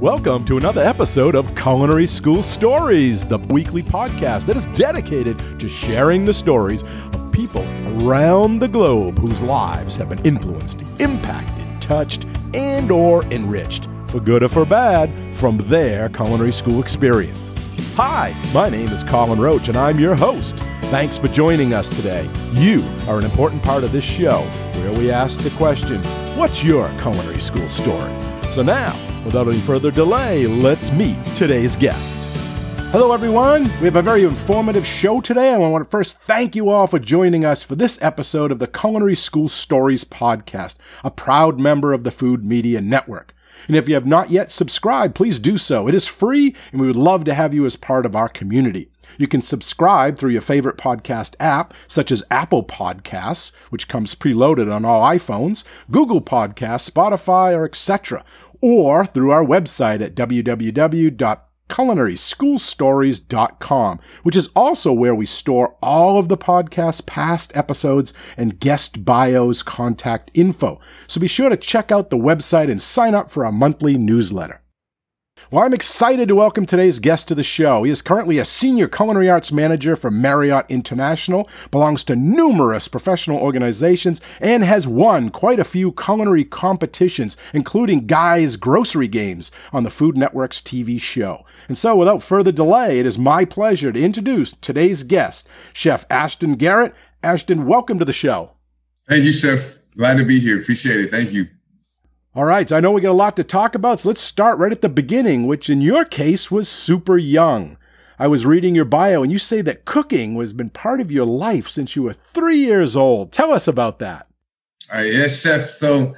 Welcome to another episode of Culinary School Stories, the weekly podcast that is dedicated to sharing the stories of people around the globe whose lives have been influenced, impacted, touched, and or enriched, for good or for bad, from their culinary school experience. Hi, my name is Colin Roach and I'm your host. Thanks for joining us today. You are an important part of this show where we ask the question, what's your culinary school story? So now, without any further delay, let's meet today's guest. Hello, everyone. We have a very informative show today. And I want to first thank you all for joining us for this episode of the Culinary School Stories podcast, a proud member of the Food Media Network. And if you have not yet subscribed, please do so. It is free, and we would love to have you as part of our community. You can subscribe through your favorite podcast app, such as Apple Podcasts, which comes preloaded on all iPhones, Google Podcasts, Spotify, or etc., or through our website at www.culinaryschoolstories.com, which is also where we store all of the podcast's past episodes and guest bios contact info. So be sure to check out the website and sign up for our monthly newsletter. Well, I'm excited to welcome today's guest to the show. He is currently a senior culinary arts manager for Marriott International, belongs to numerous professional organizations, and has won quite a few culinary competitions, including Guy's Grocery Games on the Food Network's TV show. And so, without further delay, it is my pleasure to introduce today's guest, Chef Ashton Garrett. Ashton, welcome to the show. Thank you, Chef. Glad to be here. Appreciate it. Thank you. All right, so I know we got a lot to talk about, so let's start right at the beginning, which in your case was super young. I was reading your bio, and you say that cooking has been part of your life since you were three years old. Tell us about that. All right, yes, chef. So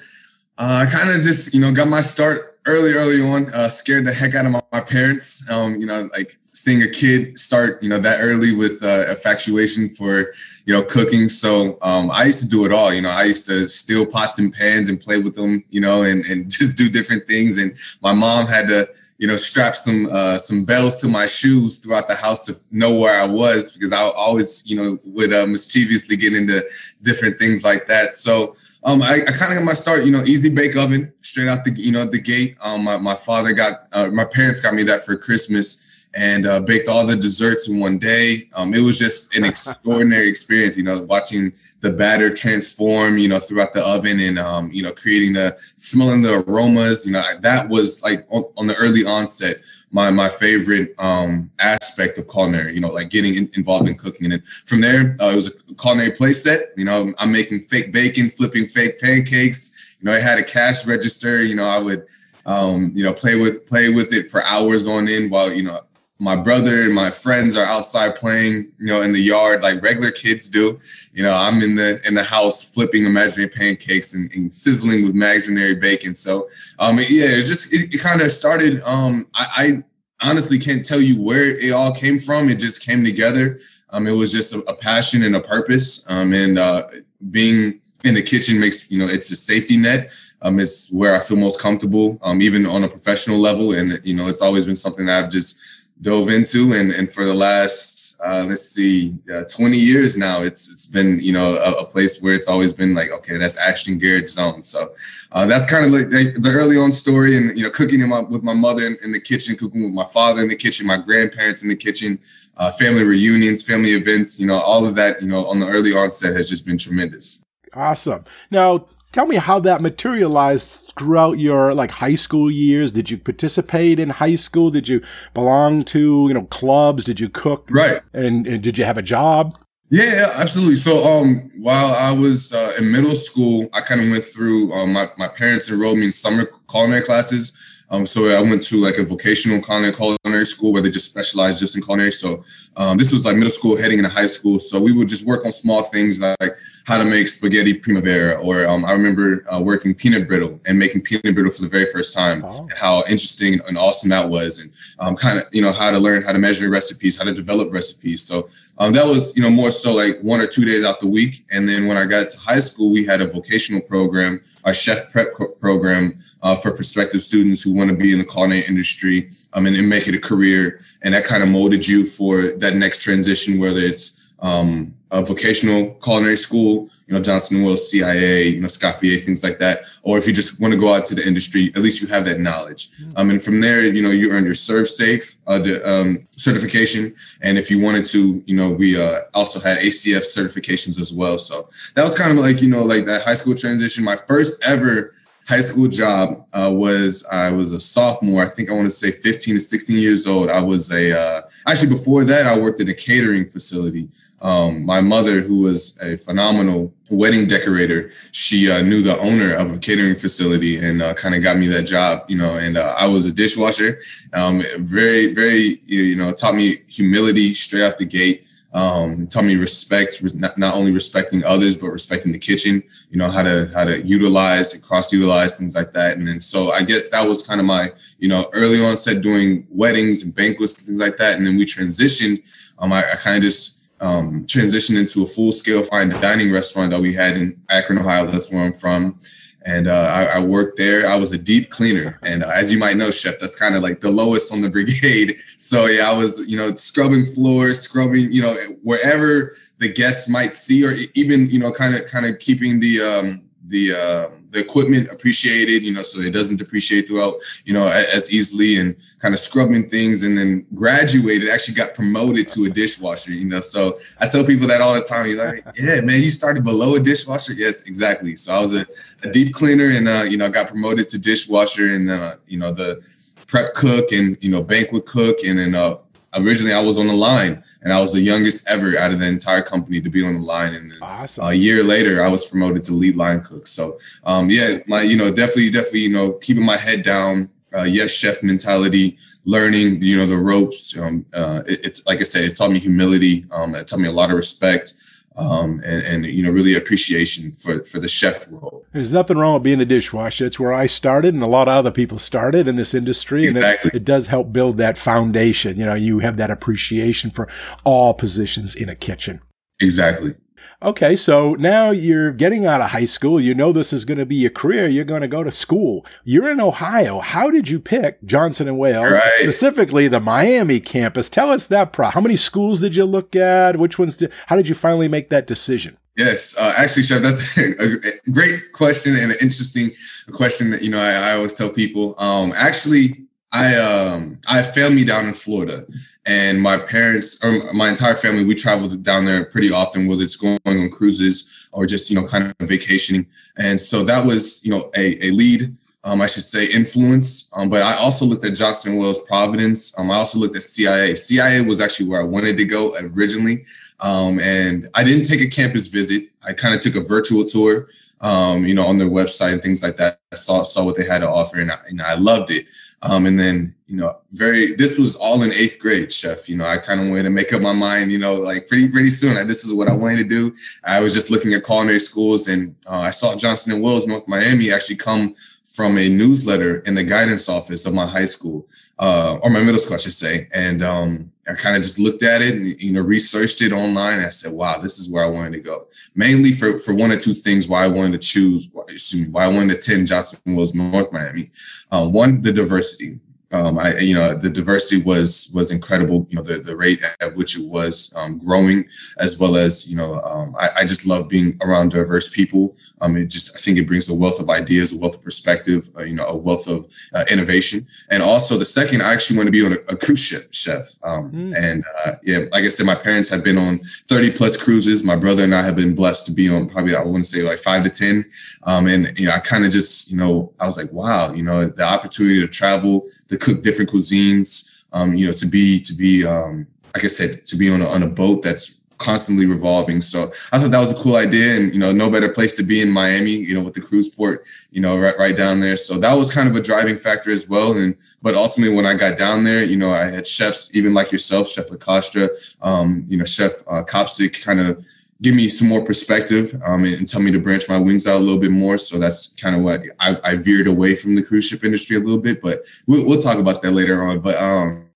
uh, I kind of just, you know, got my start early, early on. Uh, scared the heck out of my, my parents. Um, you know, like seeing a kid start, you know, that early with uh, infatuation for, you know, cooking. So um, I used to do it all. You know, I used to steal pots and pans and play with them, you know, and, and just do different things. And my mom had to, you know, strap some uh, some bells to my shoes throughout the house to know where I was because I always, you know, would uh, mischievously get into different things like that. So um, I, I kind of got my start, you know, easy bake oven straight out the, you know, the gate. Um, my, my father got, uh, my parents got me that for Christmas and uh, baked all the desserts in one day. Um, it was just an extraordinary experience, you know, watching the batter transform, you know, throughout the oven and, um, you know, creating the, smelling the aromas, you know, that was like on, on the early onset, my, my favorite um, aspect of culinary, you know, like getting in, involved in cooking. And then from there, uh, it was a culinary play set, you know, I'm making fake bacon, flipping fake pancakes, you know, I had a cash register, you know, I would, um, you know, play with play with it for hours on end while you know my brother and my friends are outside playing, you know, in the yard like regular kids do. You know, I'm in the in the house flipping imaginary pancakes and, and sizzling with imaginary bacon. So, um, yeah, it just it, it kind of started. Um, I, I, honestly can't tell you where it all came from. It just came together. Um, it was just a, a passion and a purpose. Um, and uh, being in the kitchen makes you know it's a safety net. Um, it's where I feel most comfortable, um, even on a professional level. And you know, it's always been something that I've just dove into and, and for the last uh, let's see uh, 20 years now it's it's been you know a, a, place where it's always been like okay that's Ashton Garrett's zone. So uh, that's kind of like the early on story and you know cooking my, with my mother in, in, the kitchen cooking with my father in the kitchen my grandparents in the kitchen uh, family reunions family events you know all of that you know on the early onset has just been tremendous. Awesome. Now tell me how that materialized throughout your like high school years? Did you participate in high school? Did you belong to you know clubs? Did you cook? Right. And, and did you have a job? Yeah, yeah, absolutely. So, um, while I was uh, in middle school, I kind of went through. Um, my my parents enrolled me in summer culinary classes. Um, so I went to like a vocational culinary culinary school where they just specialized just in culinary. So um, this was like middle school heading into high school. So we would just work on small things like how to make spaghetti primavera, or um, I remember uh, working peanut brittle and making peanut brittle for the very first time, oh. and how interesting and awesome that was, and um, kind of you know how to learn how to measure recipes, how to develop recipes. So um, that was you know more so like one or two days out the week, and then when I got to high school, we had a vocational program, our chef prep program uh, for prospective students who want to be in the culinary industry um, and, and make it a career, and that kind of molded you for that next transition, whether it's um, a vocational culinary school, you know, Johnson Wales, CIA, you know, Escoffier, things like that. Or if you just want to go out to the industry, at least you have that knowledge. Mm-hmm. Um, and from there, you know, you earned your ServSafe uh, the, um, certification. And if you wanted to, you know, we uh, also had ACF certifications as well. So that was kind of like, you know, like that high school transition. My first ever high school job uh, was I was a sophomore. I think I want to say 15 to 16 years old. I was a uh, actually before that I worked at a catering facility. Um, my mother, who was a phenomenal wedding decorator, she uh, knew the owner of a catering facility and uh, kind of got me that job. You know, and uh, I was a dishwasher. Um, very, very, you know, taught me humility straight out the gate um, taught me respect, not, only respecting others, but respecting the kitchen, you know, how to, how to utilize and cross utilize things like that. And then, so I guess that was kind of my, you know, early on said doing weddings and banquets and things like that. And then we transitioned, um, I, I kind of just, um, transitioned into a full scale fine dining restaurant that we had in Akron, Ohio. That's where I'm from and uh, I, I, worked there. I was a deep cleaner, and uh, as you might know, chef, that's kind of like the lowest on the brigade. So yeah, I was you know scrubbing floors, scrubbing you know wherever the guests might see, or even you know kind of kind of keeping the um, the uh, the equipment appreciated, you know, so it doesn't depreciate throughout, you know, as easily and kind of scrubbing things and then graduated, actually got promoted to a dishwasher, you know. So I tell people that all the time. You're like, yeah, man, you started below a dishwasher. Yes, exactly. So I was a, a deep cleaner and, uh, you know, got promoted to dishwasher and, uh, you know, the prep cook and, you know, banquet cook and then, uh, originally I was on the line and I was the youngest ever out of the entire company to be on the line. And awesome. a year later, I was promoted to lead line cook. So, um, yeah, my, you know, definitely, definitely, you know, keeping my head down, uh, yes, chef mentality, learning, you know, the ropes. Um, uh, it, it's like I said, it taught me humility. Um, it taught me a lot of respect um, and, and, you know really appreciation for for the chef role. There's nothing wrong with being a dishwasher. It's where I started, and a lot of other people started in this industry, exactly. and it, it does help build that foundation. You know, you have that appreciation for all positions in a kitchen. Exactly. Okay, so now you're getting out of high school. You know this is going to be your career. You're going to go to school. You're in Ohio. How did you pick Johnson and Wales, right. specifically the Miami campus? Tell us that. Pro- how many schools did you look at? Which ones? Did, how did you finally make that decision? Yes, uh, actually, Chef, that's a great question and an interesting question that you know I, I always tell people. Um, actually, I um I have family down in Florida, and my parents or my entire family we traveled down there pretty often, whether it's going on cruises or just you know kind of vacationing. And so that was you know a, a lead, um, I should say, influence. Um, but I also looked at Johnson Wales Providence. Um, I also looked at CIA. CIA was actually where I wanted to go originally, um, and I didn't take a campus visit. I kind of took a virtual tour. Um, you know, on their website and things like that. I saw saw what they had to offer, and I, and I loved it. Um, and then, you know, very, this was all in eighth grade, chef. You know, I kind of wanted to make up my mind, you know, like pretty, pretty soon. Like, this is what I wanted to do. I was just looking at culinary schools and uh, I saw Johnson and Wales, North Miami actually come from a newsletter in the guidance office of my high school, uh, or my middle school, I should say. And um, I kind of just looked at it and you know researched it online. I said, "Wow, this is where I wanted to go." Mainly for for one or two things why I wanted to choose, excuse me, why I wanted to attend Johnson Wales North Miami. Um, one, the diversity um, I, you know, the diversity was was incredible. You know, the the rate at which it was um, growing, as well as you know, um, I, I, just love being around diverse people. Um, it just I think it brings a wealth of ideas, a wealth of perspective, uh, you know, a wealth of uh, innovation, and also the second, I actually want to be on a, a cruise ship, chef. Mm. And uh, yeah, like I said, my parents have been on thirty plus cruises. My brother and I have been blessed to be on probably I want to say like five to ten. Um, and you know, I kind of just you know, I was like, wow, you know, the opportunity to travel, the cook different cuisines. Um, you know, to be to be um, like I said, to be on a, on a boat that's constantly revolving. So I thought that was a cool idea, and you know, no better place to be in Miami. You know, with the cruise port, you know, right right down there. So that was kind of a driving factor as well. And but ultimately, when I got down there, you know, I had chefs even like yourself, Chef Lacostra, um, you know, Chef uh, Kopsik, kind of give me some more perspective um, and, and, tell me to branch my wings out a little bit more. So that's kind of what I, I, veered away from the cruise ship industry a little bit, but we'll, we'll talk about that later on. But um,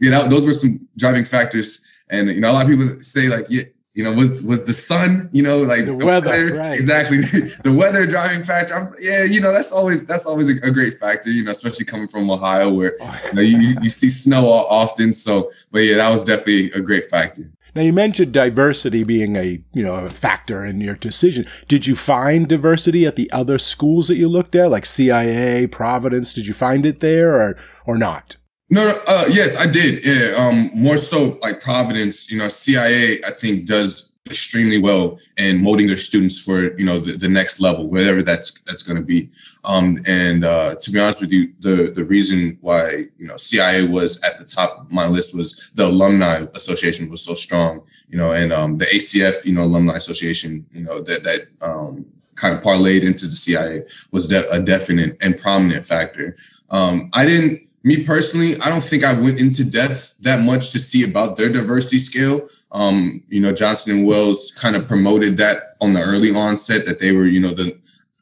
yeah, that, those were some driving factors. And, you know, a lot of people say like, yeah, you know, was was the sun, you know, like the, the weather, weather, right. exactly the weather driving factor. I'm, yeah, you know, that's always that's always a, a, great factor, you know, especially coming from Ohio where you, know, you, you see snow often. So, but yeah, that was definitely a great factor. Now you mentioned diversity being a you know a factor in your decision. Did you find diversity at the other schools that you looked at, like CIA, Providence? Did you find it there or or not? No, uh, yes, I did. Yeah, um, more so like Providence. You know, CIA I think does extremely well in molding their students for you know the, the next level whatever that's that's going to be. Um, and uh, to be honest with you the the reason why you know cia was at the top of my list was the alumni association was so strong you know and um, the acf you know alumni association you know that that um, kind of parlayed into the cia was de- a definite and prominent factor. Um, i didn't me personally, I don't think I went into depth that much to see about their diversity scale. Um, you know, Johnson and Wales kind of promoted that on the early onset that they were, you know, the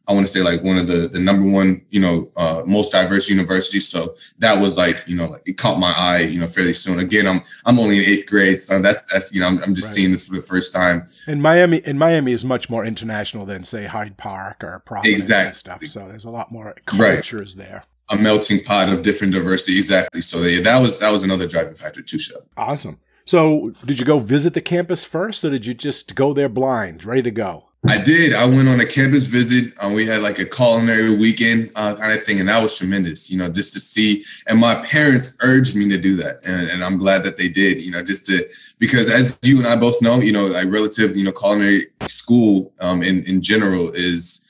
I want to say like one of the the number one, you know, uh, most diverse universities. So that was like, you know, like it caught my eye, you know, fairly soon. Again, I'm I'm only in eighth grade, so that's that's you know, I'm, I'm just right. seeing this for the first time. And Miami, and Miami is much more international than say Hyde Park or Providence exactly. and stuff. So there's a lot more cultures right. there a melting pot of different diversity. Exactly. So yeah, that was that was another driving factor too, Chef. Awesome. So did you go visit the campus first, or did you just go there blind, ready to go? I did. I went on a campus visit. Um, we had like a culinary weekend uh, kind of thing, and that was tremendous. You know, just to see. And my parents urged me to do that, and, and I'm glad that they did. You know, just to because as you and I both know, you know, like relative, you know, culinary school um, in in general is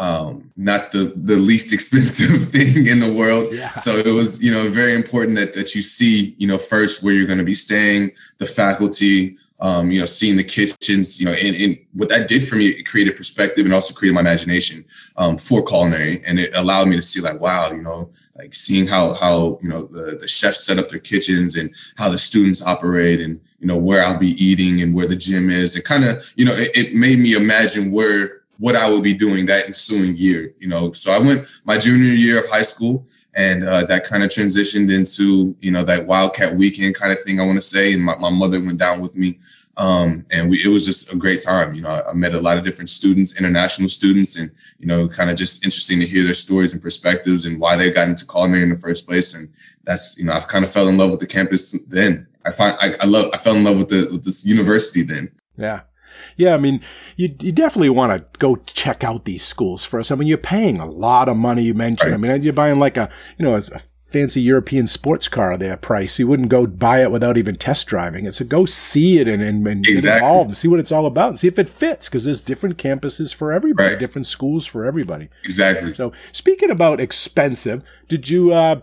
um, not the the least expensive thing in the world. Yeah. So it was, you know, very important that that you see, you know, first where you're going to be staying, the faculty, um, you know, seeing the kitchens, you know, and, and, what that did for me, it created perspective and also created my imagination um, for culinary, and it allowed me to see like, wow, you know, like seeing how how you know the, the chefs set up their kitchens and how the students operate, and you know where I'll be eating and where the gym is, It kind of, you know, it, it made me imagine where what I would be doing that ensuing year, you know. So I went my junior year of high school, and uh, that kind of transitioned into you know that Wildcat weekend kind of thing. I want to say, and my, my mother went down with me, um, and we, it was just a great time. You know, I, I, met a lot of different students, international students, and you know, kind of just interesting to hear their stories and perspectives and why they got into culinary in the first place. And that's you know, I've kind of fell in love with the campus then. I find I, I love I fell in love with the with this university then. Yeah. Yeah, I mean, you you definitely want to go check out these schools first. I mean, you're paying a lot of money. You mentioned. Right. I mean, you're buying like a you know a fancy European sports car there price. You wouldn't go buy it without even test driving it. So go see it and, and, and exactly. get involved and see what it's all about and see if it fits because there's different campuses for everybody, right. different schools for everybody. Exactly. So speaking about expensive, did you uh,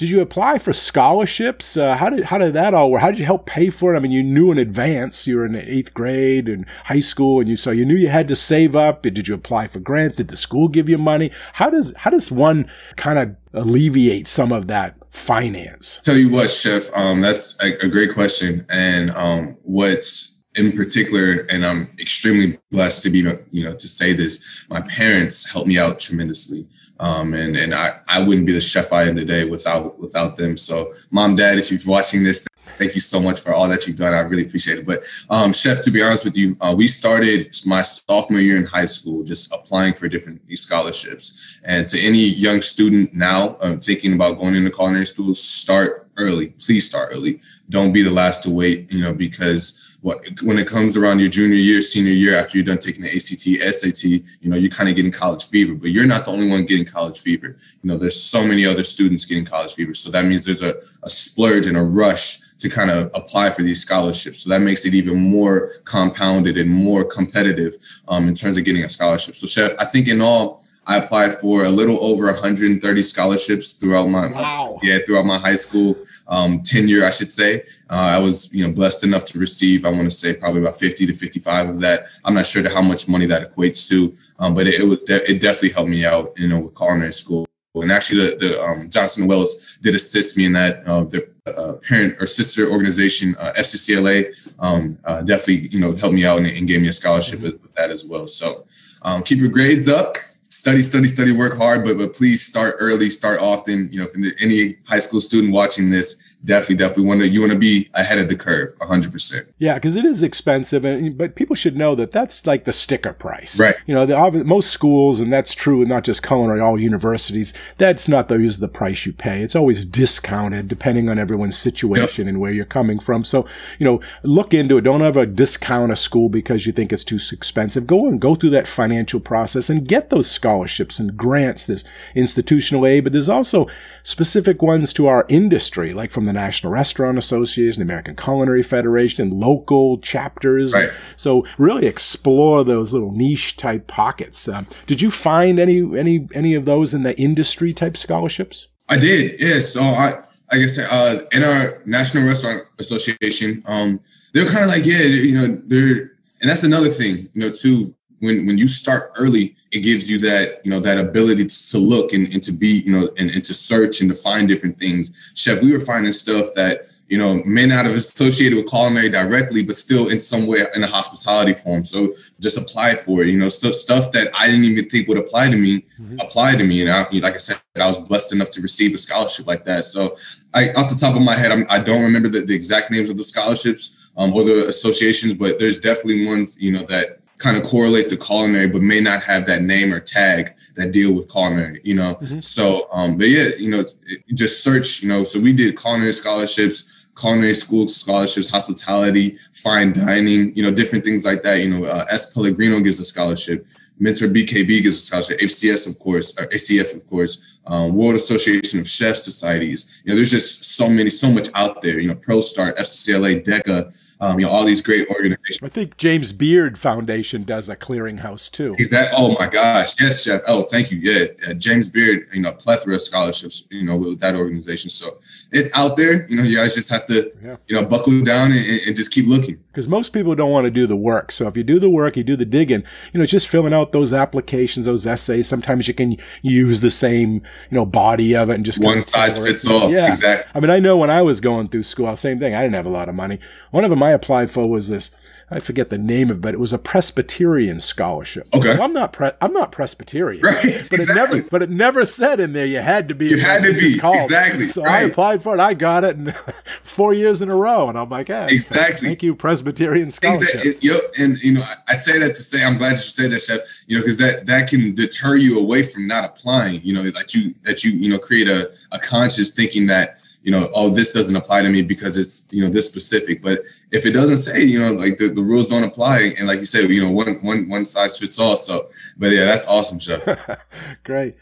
did you apply for scholarships? Uh, how did how did that all work? How did you help pay for it? I mean, you knew in advance you were in eighth grade and high school, and you so you knew you had to save up. Did you apply for grants? Did the school give you money? How does how does one kind of alleviate some of that finance? Tell you what, Chef, um, that's a, a, great question, and um, what's in particular, and I'm extremely blessed to be, you know, to say this. My parents helped me out tremendously. Um, and and I, I wouldn't be the chef I am today without without them. So, mom, dad, if you're watching this, thank you so much for all that you've done. I really appreciate it. But, um, chef, to be honest with you, uh, we started my sophomore year in high school just applying for different scholarships. And to any young student now um, thinking about going into culinary school, start early. Please start early. Don't be the last to wait. You know because what when it comes around your junior year, senior year, after you're done taking the ACT, SAT, you know, you're kind of getting college fever, but you're not the only one getting college fever. You know, there's so many other students getting college fever. So that means there's a, a splurge and a rush to kind of apply for these scholarships. So that makes it even more compounded and more competitive um, in terms of getting a scholarship. So, Chef, I think in all, I applied for a little over 130 scholarships throughout my wow. yeah throughout my high school um, tenure, I should say. Uh, I was you know blessed enough to receive. I want to say probably about 50 to 55 of that. I'm not sure to how much money that equates to, um, but it, it was de- it definitely helped me out. You know, with culinary school. And actually, the, the um, Johnson Wales did assist me in that. Uh, their uh, parent or sister organization, uh, FCCLA, um, uh, definitely you know helped me out and, and gave me a scholarship mm-hmm. with, with, that as well. So um, keep your grades up study, study, study, work hard, but but please start early, start often. You know, if any high school student watching this, definitely, definitely want to you want to be ahead of the curve, hundred percent. Yeah, because it is expensive, and but people should know that that's like the sticker price, right? You know, the, most schools, and that's true, and not just culinary, all universities. That's not the the price you pay. It's always discounted depending on everyone's situation yep. and where you're coming from. So, you know, look into it. Don't ever discount a school because you think it's too expensive. Go and go through that financial process and get those scholarships and grants. This institutional aid, but there's also specific ones to our industry, like from the National Restaurant Association, the American Culinary Federation, and local chapters. Right. So really explore those little niche type pockets. Um, did you find any any any of those in the industry type scholarships? I did. Yeah. So I. Like I said, uh, in our National Restaurant Association, um, they're kind of like, yeah, you know, they're, and that's another thing, you know, too when when you start early, it gives you that you know that ability to look and, and to be you know and, and to search and to find different things. Chef, we were finding stuff that you know may not have associated with culinary directly, but still in some way in a hospitality form. So just apply for it. You know, stuff stuff that I didn't even think would apply to me mm-hmm. apply to me. And I, like I said, I was blessed enough to receive a scholarship like that. So I, off the top of my head, I'm, I do not remember the, the exact names of the scholarships um, or the associations, but there's definitely ones you know that kind of correlate to culinary, but may not have that name or tag that deal with culinary, you know? Mm-hmm. So, um, but yeah, you know, it, just search, you know, so we did culinary scholarships, culinary school scholarships, hospitality, fine dining, you know, different things like that. You know, uh, S. Pellegrino gives a scholarship. Mentor BKB gives a scholarship. FCS, of course, or ACF, of course. Um, World Association of Chef Societies. You know, there's just so many, so much out there. You know, ProStart, FCLA, DECA, um, you know, all these great organizations. I think James Beard Foundation does a clearinghouse too. Is that? Oh my gosh, yes, Chef. Oh, thank you. Yeah, uh, James Beard. You know, plethora of scholarships. You know, with that organization. So it's out there. You know, you guys just have to, yeah. you know, buckle down and, and just keep looking. Because most people don't want to do the work. So if you do the work, you do the digging. You know, just filling out those applications, those essays. Sometimes you can use the same, you know, body of it and just one size fits all. Yeah, exactly. I mean, I know when I was going through school, same thing. I didn't have a lot of money. One of them I applied for was this. I forget the name of it, but it was a Presbyterian scholarship. Okay. I'm not pre- I'm not Presbyterian. Right. But exactly. it never but it never said in there you had to be. You had to be. Exactly. So right. I applied for it. I got it in four years in a row. And I'm like, hey, exactly. Thank you, Presbyterian scholarship. Exactly. Yep. And you know, I say that to say I'm glad you said that, Chef. You know, because that that can deter you away from not applying. You know, that you that you you know create a, a conscious thinking that you know, oh, this doesn't apply to me because it's, you know, this specific. But if it doesn't say, you know, like the, the rules don't apply, and like you said, you know, one one one size fits all. So, but yeah, that's awesome, Chef. Great.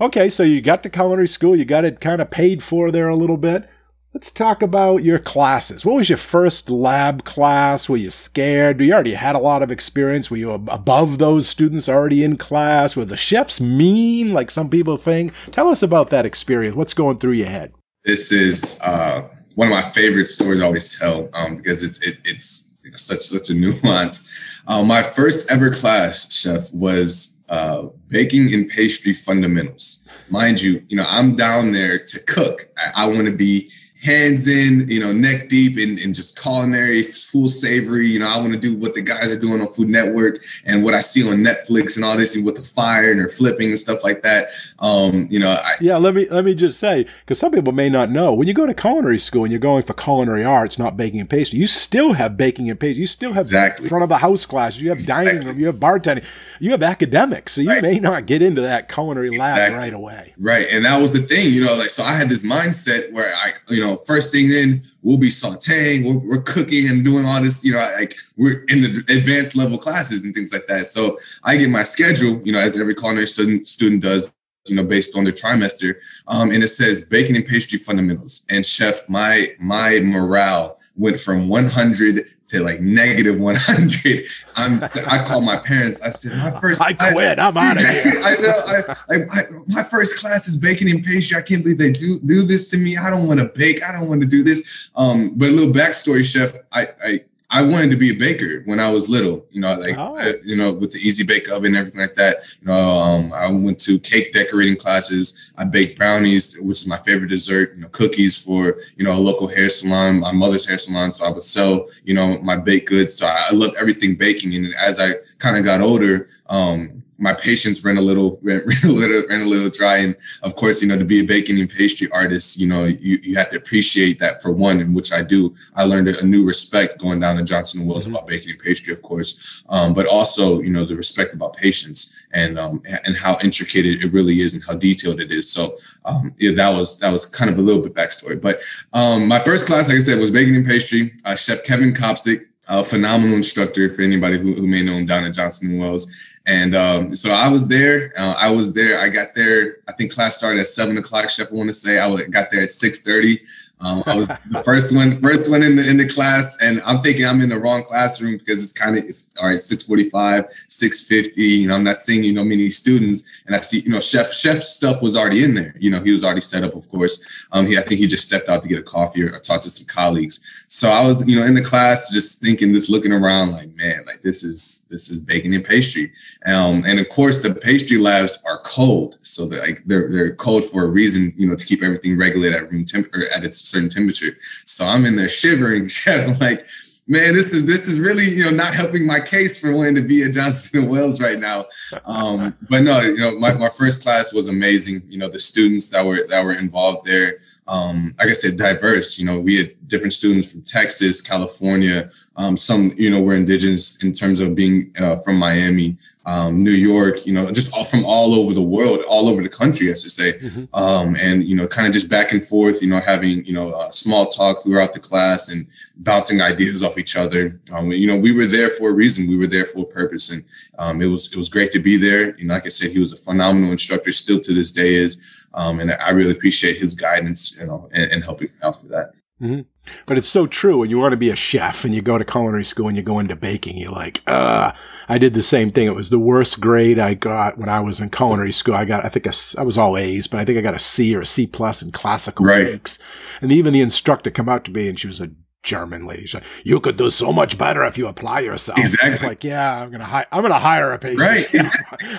Okay, so you got to culinary school, you got it kind of paid for there a little bit. Let's talk about your classes. What was your first lab class? Were you scared? Do you already had a lot of experience. Were you above those students already in class? Were the chefs mean, like some people think? Tell us about that experience. What's going through your head? This is uh, one of my favorite stories I always tell um, because it's it, it's you know, such such a nuance. Uh, my first ever class, chef, was uh, baking and pastry fundamentals. Mind you, you know I'm down there to cook. I, I want to be hands in, you know, neck deep and, and just culinary, full savory. You know, I want to do what the guys are doing on Food Network and what I see on Netflix and all this and with the fire and they're flipping and stuff like that. Um, you know, I, yeah, let me let me just say, because some people may not know, when you go to culinary school and you're going for culinary arts, not baking and pastry, you still have baking and pastry. You still have exactly. front of the house classes, you have exactly. dining room, you have bartending, you have academics. So you right. may not get into that culinary lab right away. Right. And that was the thing, you know, like so I had this mindset where I, you know, know, first thing in, we'll be sauteing, we're, we're, cooking and doing all this, you know, like we're in the advanced level classes and things like that. So I get my schedule, you know, as every culinary student student does, you know, based on their trimester. Um, and it says baking and pastry fundamentals. And chef, my my morale went from 100 to like negative 100. I'm, I called my parents. I said, my first, I quit. I, am out of here. I, I, I, my first class is baking and pastry. I can't believe they do, do this to me. I don't want to bake. I don't want to do this. Um, but a little backstory, chef, I, I, I wanted to be a baker when I was little, you know, like, oh. I, you know, with the easy bake oven and everything like that. You know, um, I went to cake decorating classes. I baked brownies, which is my favorite dessert, you know, cookies for, you know, a local hair salon, my mother's hair salon. So I would sell, you know, my baked goods. So I, I love everything baking. And as I kind of got older, um, my patience ran a little ran, ran, a little ran a little dry. And of course you know to be a baking and pastry artist you know you, you have to appreciate that for one in which i do i learned a, new respect going down to johnson and Wales mm-hmm. about baking and pastry of course um, but also you know the respect about patience and um, and how intricate it really is and how detailed it is. So um, yeah, that was that was kind of a little bit backstory. But um, my first class like i said was baking and pastry. Uh, chef kevin kopsick a phenomenal instructor for anybody who, who may know him down at Johnson Wales. And um, so I was there. Uh, I was there. I got there. I think class started at seven o'clock. Chef, I want to say I got there at six thirty. Um, I was the first one, first one in the in the class, and I'm thinking I'm in the wrong classroom because it's kind of it's all right, 645, 650. You know, I'm not seeing you know many students, and I see you know chef chef stuff was already in there. You know, he was already set up, of course. Um, he I think he just stepped out to get a coffee or, or talk to some colleagues. So I was you know in the class just thinking, just looking around, like man, like this is this is baking and pastry. Um, and of course the pastry labs are cold, so they're like they're they're cold for a reason. You know, to keep everything regulated at room temp or at its certain temperature. So I'm in there shivering. I'm like, man, this is this is really you know not helping my case for wanting to be at Johnson and Wales right now. Um, but no, you know, my, my first class was amazing. You know, the students that were that were involved there, um, like I said, diverse. You know, we had different students from Texas, California. Um, some you know were indigenous in terms of being uh, from Miami um, New York, you know, just all from all over the world, all over the country, I should say. Mm-hmm. Um, and, you know, kind of just back and forth, you know, having, you know, uh, small talk throughout the class and bouncing ideas off each other. Um, you know, we were there for a reason. We were there for a purpose. And um, it was, it was great to be there. And like I said, he was a phenomenal instructor still to this day is. Um, and I really appreciate his guidance, you know, and, and helping out for that. Mm-hmm. But it's so true. When you want to be a chef and you go to culinary school and you go into baking, you're like, uh, I did the same thing. It was the worst grade I got when I was in culinary school. I got, I think a, I was all A's, but I think I got a C or a C plus in classical right. bakes. And even the instructor come out to me and she was a German lady. Like, you could do so much better if you apply yourself. Exactly. like, yeah, I'm gonna hire. I'm gonna hire a patient. Right.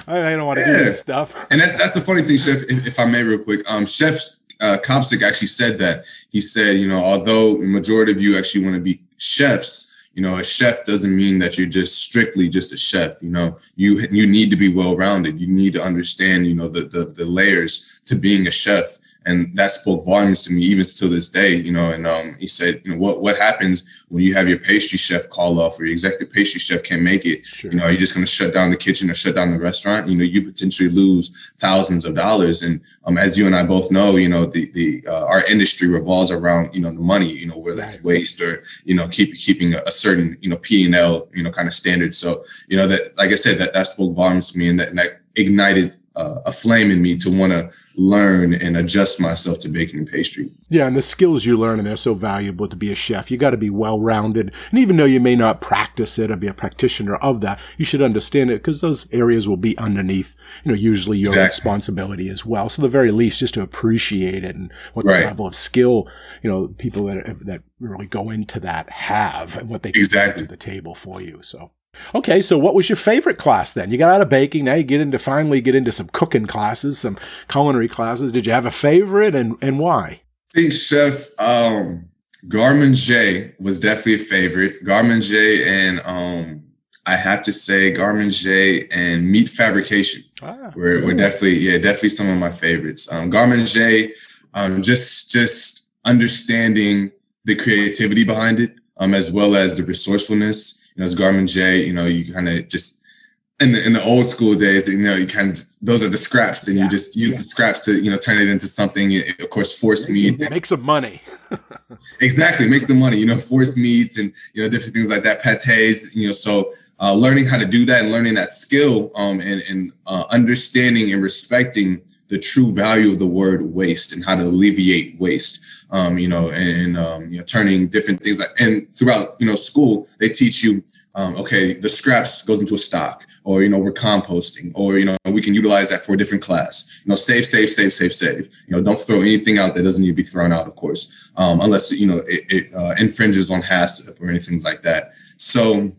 I, I, don't want to yeah. do this stuff. And that's that's the funny thing, chef. If, if I may, real quick, um, chefs uh, Kopsick actually said that. He said, you know, although the majority of you actually want to be chefs, you know, a chef doesn't mean that you're just strictly just a chef. You know, you you need to be well rounded. You need to understand, you know, the, the the layers to being a chef and that spoke volumes to me even to this day you know and um, he said you know what what happens when you have your pastry chef call off or your executive pastry chef can't make it sure. you know are you just going to shut down the kitchen or shut down the restaurant you know you potentially lose thousands of dollars and um, as you and i both know you know the the uh, our industry revolves around you know the money you know whether it's waste or you know keep keeping a, a certain you know p&l you know kind of standard so you know that like i said that that spoke volumes to me and that, and that ignited uh, a flame in me to want to learn and adjust myself to baking and pastry. Yeah, and the skills you learn, and they're so valuable to be a chef. You got to be well rounded. And even though you may not practice it or be a practitioner of that, you should understand it because those areas will be underneath, you know, usually your exactly. responsibility as well. So, the very least, just to appreciate it and what right. the level of skill, you know, people that, that really go into that have and what they can exactly. bring to the table for you. So, Okay, so what was your favorite class then? You got out of baking, now you get into finally get into some cooking classes, some culinary classes. Did you have a favorite and and why? I think Chef um Garde Manger was definitely a favorite. Garde Manger and um I have to say Garde Manger and meat fabrication ah, were, were definitely yeah definitely some of my favorites. Um, Garde Manger, um, just just understanding the creativity behind it, um, as well as the resourcefulness know, as Garde Manger, you know, you kind of just in the in the old school days, you know, you kind of those are the scraps, and yeah. you just use yeah. the scraps to you know turn it into something. It, of course, forced meats. Make some money. exactly, make some money. You know, forced meats and you know different things like that, pates. You know, so uh, learning how to do that and learning that skill, um, and and uh, understanding and respecting the true value of the word waste and how to alleviate waste. Um, you know, and um, you know, turning different things like and throughout you know school they teach you um, okay, the scraps goes into a stock, or you know, we're composting, or you know, we can utilize that for a different class. You know, save, save, save, save, save. You know, don't throw anything out that doesn't need to be thrown out, of course, um, unless you know it, it uh, infringes on HACCP or anything like that. So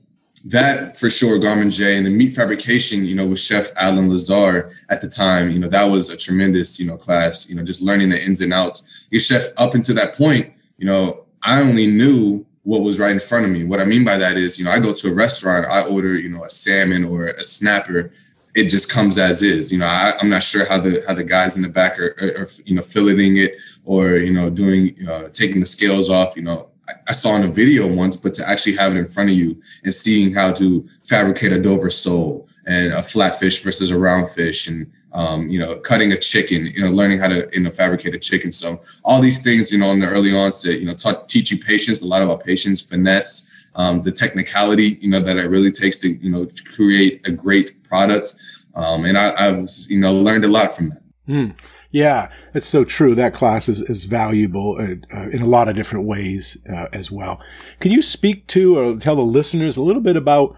that for sure, Garde Manger and the meat fabrication, you know, with Chef Alan Lazar at the time, you know, that was a tremendous, you know, class, you know, just learning the ins and outs. Your chef up until that point, you know, I only knew what was right in front of me. What I mean by that is, you know, I go to a restaurant, I order, you know, a salmon or a snapper. it just comes as is. You know, I, am not sure how the how the guys in the back are, are, are you know filleting it or you know doing uh, taking the scales off. You know, I, saw in a video once, but to actually have it in front of you and seeing how to fabricate a Dover sole and a flat fish versus a round fish and um, you know, cutting a chicken, you know, learning how to, you know, fabricate a chicken. So all these things, you know, in the early onset, you know, taught, teach you patience, a lot about patience, finesse, um, the technicality, you know, that it really takes to, you know, create a great product. Um, and I, have you know, learned a lot from that. Mm. Yeah, it's so true. That class is, is valuable uh, uh, in a lot of different ways uh, as well. Can you speak to or tell the listeners a little bit about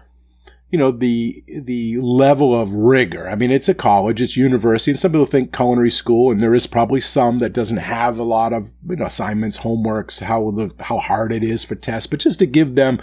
you know the the level of rigor. I mean, it's a college, it's university, and some people think culinary school, and there is probably some that doesn't have a lot of you know, assignments, homeworks, how the, how hard it is for tests. But just to give them,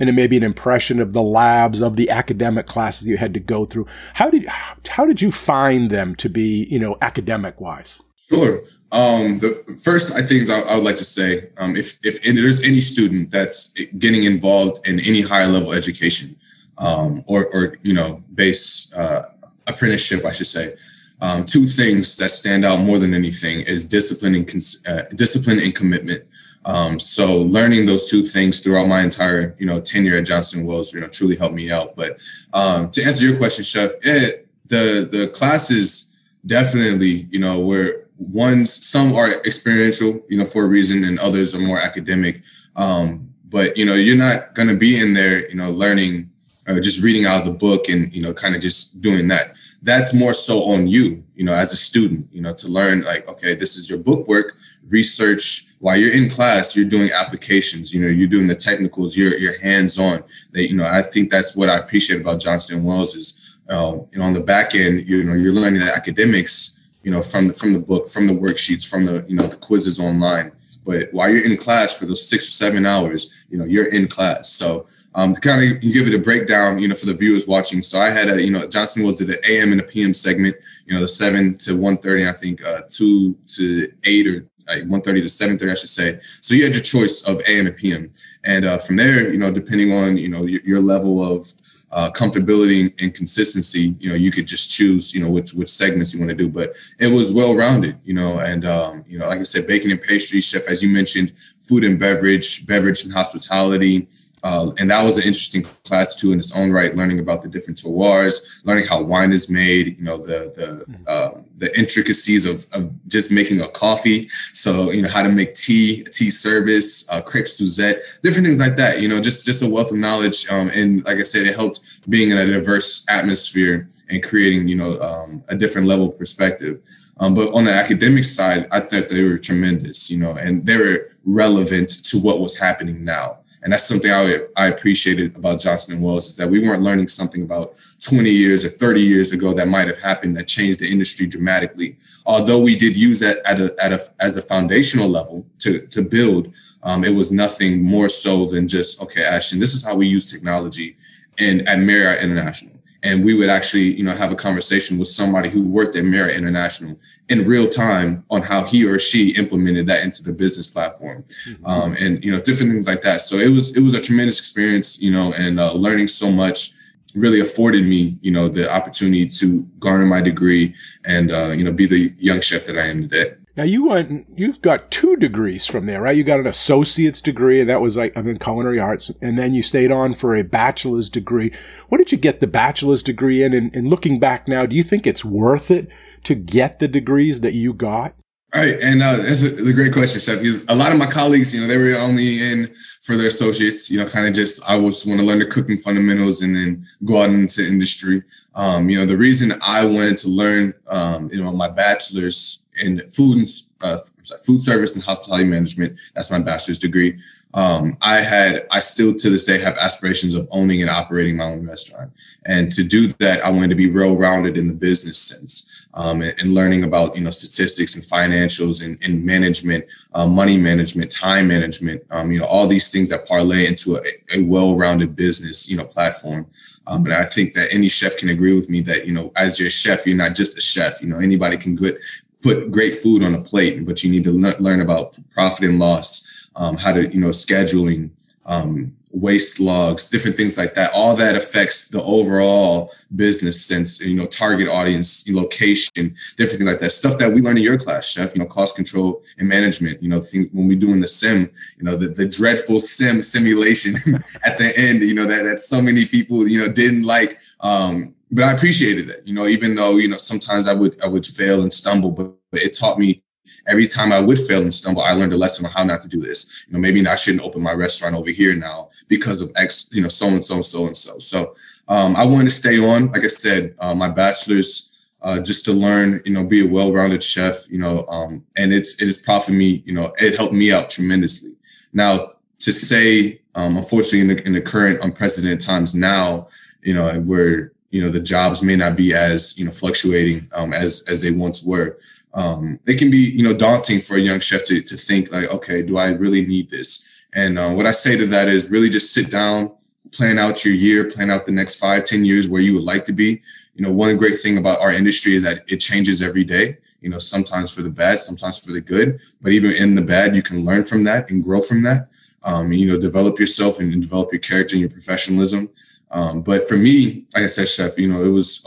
and maybe an impression of the labs of the academic classes you had to go through. How did how did you find them to be you know academic wise? Sure. Um, the first I think I, I, would like to say, um, if if there's any student that's getting involved in any higher level education, um, or, or, you know, base uh, apprenticeship, I should say. Um, two things that stand out more than anything is discipline and cons- uh, discipline and commitment. Um, so learning those two things throughout my entire, you know, tenure at Johnson Wales, you know, truly helped me out. But um, to answer your question, Chef, it, the the classes definitely, you know, where one some are experiential, you know, for a reason, and others are more academic. Um, but you know, you're not going to be in there, you know, learning uh, just reading out of the book and you know kind of just doing that that's more so on you you know as a student you know to learn like okay this is your book work research while you're in class you're doing applications you know you're doing the technicals you're, you're hands on that you know i think that's what i appreciate about johnson wales is um, you know on the back end you know you're learning the academics you know from the from the book from the worksheets from the you know the quizzes online but while you're in class for those six or seven hours you know you're in class so um, kind of give it a breakdown, you know, for the viewers watching. So I had a, you know, Johnson was did an AM and a PM segment, you know, the seven to 1.30, I think uh, two to eight or like 1.30 to 7.30, I should say. So you had your choice of AM and PM. And uh, from there, you know, depending on, you know, your, your level of uh, comfortability and consistency, you know, you could just choose, you know, which which segments you want to do. But it was well rounded, you know, and um, you know, like I said, baking and pastry, chef, as you mentioned, food and beverage, beverage and hospitality, uh, and that was an interesting class too in its own right, learning about the different terroirs, learning how wine is made, you know, the the mm-hmm. uh, the intricacies of, of just making a coffee. So, you know, how to make tea, tea service, uh, crepe Suzette, different things like that. You know, just just a wealth of knowledge. Um, and like I said, it helped being in a diverse atmosphere and creating, you know, um, a different level of perspective. Um, but on the academic side, I thought they were tremendous, you know, and they were relevant to what was happening now. And that's something I, I appreciated about Johnson and Wales is that we weren't learning something about 20 years or 30 years ago that might have happened that changed the industry dramatically. Although we did use that at a, at a, as a foundational level to, to build, um, it was nothing more so than just, okay, Ashton, this is how we use technology and at Marriott International and we would actually you know have a conversation with somebody who worked at Marriott International in real time on how he or she implemented that into the business platform mm-hmm. um, and you know different things like that so it was it was a tremendous experience you know and uh, learning so much really afforded me you know the opportunity to garner my degree and uh, you know be the young chef that i am today now you went, you've got two degrees from there, right? You got an associate's degree, and that was like I'm in culinary arts, and then you stayed on for a bachelor's degree. What did you get the bachelor's degree in? And, and looking back now, do you think it's worth it to get the degrees that you got? All right, and uh, that's, a, a, great question, Chef. Because a lot of my colleagues, you know, they were only in for their associates. You know, kind of just I was want to learn the cooking fundamentals and then go out into industry. Um, you know, the reason I wanted to learn, um, you know, my bachelor's in food and uh, sorry, food service and hospitality management. That's my bachelor's degree. Um, I had, I still to this day have aspirations of owning and operating my own restaurant. And to do that, I wanted to be well rounded in the business sense. Um, and, and, learning about you know statistics and financials and, and management, uh, money management, time management, um, you know all these things that parlay into a, a well-rounded business you know platform. Um, and I think that any chef can agree with me that you know as your chef, you're not just a chef. You know anybody can get put great food on a plate, but you need to learn about profit and loss, um, how to, you know, scheduling, um, waste logs, different things like that. All that affects the overall business sense, you know, target audience, location, different things like that. Stuff that we learn in your class, chef, you know, cost control and management, you know, things when we do in the sim, you know, the, the dreadful sim simulation at the end, you know, that, that so many people, you know, didn't like. Um, but I appreciated it, you know, even though, you know, sometimes I would I would fail and stumble, but, but it taught me every time I would fail and stumble, I learned a lesson on how not to do this. You know, maybe I shouldn't open my restaurant over here now because of X, you know, so and so and so and so. So um, I wanted to stay on. Like I said, uh, my bachelor's uh, just to learn, you know, be a well-rounded chef, you know, um, and it's it has profited me, you know, it helped me out tremendously. Now to say, um, unfortunately, in the, in the current unprecedented times now, you know, where you know the jobs may not be as you know fluctuating um, as as they once were. Um, it can be you know daunting for a young chef to, to think like okay do i really need this? And uh, what i say to that is really just sit down plan out your year plan out the next five ten years where you would like to be. You know one great thing about our industry is that it changes every day you know sometimes for the bad sometimes for the good. But even in the bad you can learn from that and grow from that. Um, you know develop yourself and, and develop your character and your professionalism um, but for me, like I said, chef, you know, it was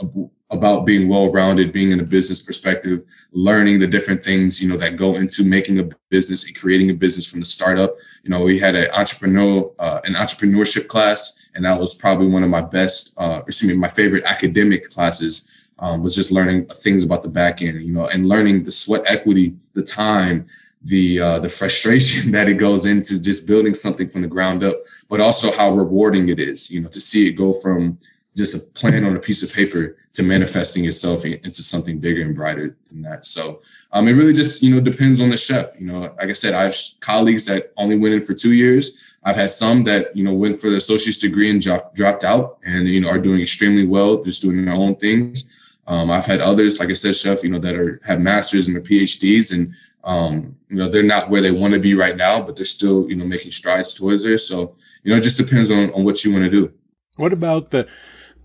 about being well-rounded, being in a business perspective, learning the different things, you know, that go into making a business and creating a business from the startup. You know, we had an entrepreneur, uh, an entrepreneurship class, and that was probably one of my best, uh, excuse me, my favorite academic classes. Um, was just learning things about the back end, you know, and learning the sweat equity, the time, the uh, the frustration that it goes into just building something from the ground up, but also how rewarding it is, you know, to see it go from just a plan on a piece of paper to manifesting itself into something bigger and brighter than that. So um, it really just you know depends on the chef. You know, like I said, I have colleagues that only went in for two years. I've had some that you know went for the associate's degree and dropped dropped out, and you know are doing extremely well, just doing their own things. Um, I've had others, like I said, chef, you know, that are have masters and their PhDs, and um, you know, they're not where they want to be right now, but they're still, you know, making strides towards there. So, you know, it just depends on, on what you want to do. What about the the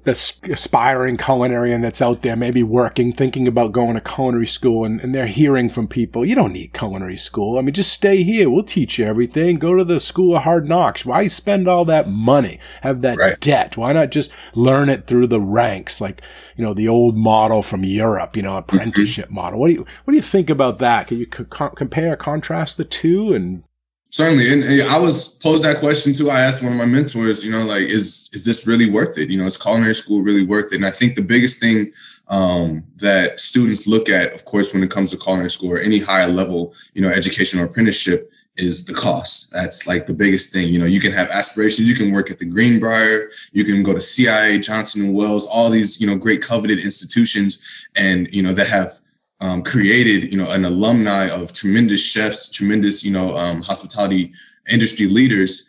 aspiring culinarian that's out there, maybe working, thinking about going to culinary school, and, and they're hearing from people, you don't need culinary school. I mean, just stay here. We'll teach you everything. Go to the school of hard knocks. Why spend all that money? Have that right. debt? Why not just learn it through the ranks, like you know the old model from Europe, you know, apprenticeship mm-hmm. model. What do you what do you think about that? Can you co- compare, contrast the two, and Certainly, and, and, I was posed that question too. I asked one of my mentors, you know, like, is is this really worth it? You know, is culinary school really worth it? And I think the biggest thing um, that students look at, of course, when it comes to culinary school or any higher level, you know, education or apprenticeship, is the cost. That's like the biggest thing. You know, you can have aspirations. You can work at the Greenbrier. You can go to CIA, Johnson and Wales all these, you know, great coveted institutions, and you know that have um, created, you know, an alumni of tremendous chefs, tremendous, you know, um, hospitality industry leaders,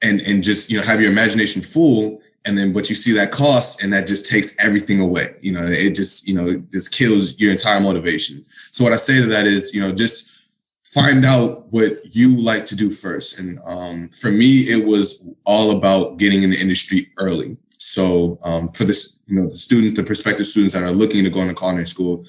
and and just you know have your imagination full, and then but you see that cost, and that just takes everything away. You know, it just you know just kills your entire motivation. So what I say to that is, you know, just find out what you like to do first. And um, for me, it was all about getting in the industry early. So um, for this, you know, the student, the prospective students that are looking to go into culinary school,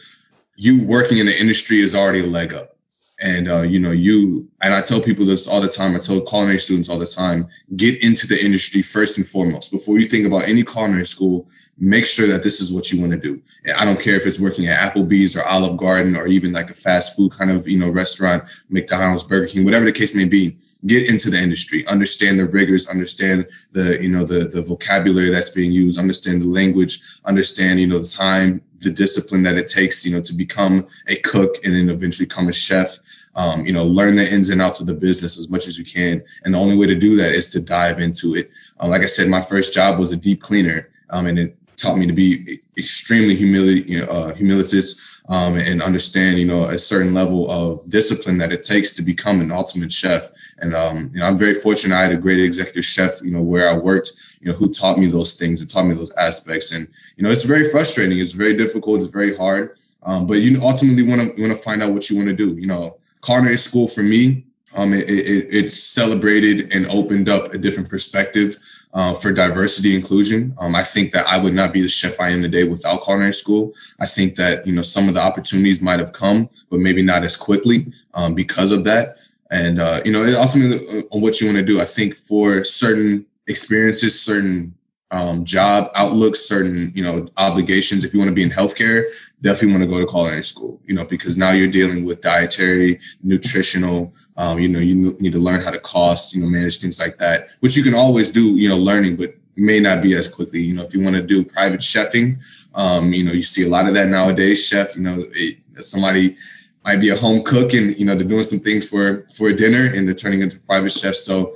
you working in the industry is already a leg up. And uh, you know, you and I tell people this all the time. I tell culinary students all the time: get into the industry first and foremost. Before you think about any culinary school, make sure that this is what you want to do. I don't care if it's working at Applebee's or Olive Garden or even like a fast food kind of you know restaurant, McDonald's, Burger King, whatever the case may be. Get into the industry, understand the rigors, understand the you know the the vocabulary that's being used, understand the language, understand you know the time the discipline that it takes, you know, to become a cook and then eventually become a chef. Um, you know, learn the ins and outs of the business as much as you can. And the only way to do that is to dive into it. Um, like I said, my first job was a deep cleaner, um, and it taught me to be extremely humili- you know, uh, humilitous um, and understand, you know, a certain level of discipline that it takes to become an ultimate chef. And um, you know, I'm very fortunate. I had a great executive chef, you know, where I worked, you know, who taught me those things and taught me those aspects. And you know, it's very frustrating. It's very difficult. It's very hard. Um, but you ultimately want to want to find out what you want to do. You know, culinary school for me, um, it, it, it celebrated and opened up a different perspective uh, for diversity inclusion. Um, I think that I would not be the chef I am today without culinary school. I think that you know some of the opportunities might have come, but maybe not as quickly um, because of that. And uh, you know, ultimately uh, on what you want to do. I think for certain experiences, certain um, job outlooks, certain you know obligations. If you want to be in healthcare, definitely want to go to culinary school. You know because now you're dealing with dietary, nutritional. Um, you know you need to learn how to cost. You know manage things like that, which you can always do. You know learning, but may not be as quickly. You know if you want to do private chefing, um, you know you see a lot of that nowadays. Chef, you know it, somebody might be a home cook and you know they're doing some things for for dinner and they're turning into private chefs. So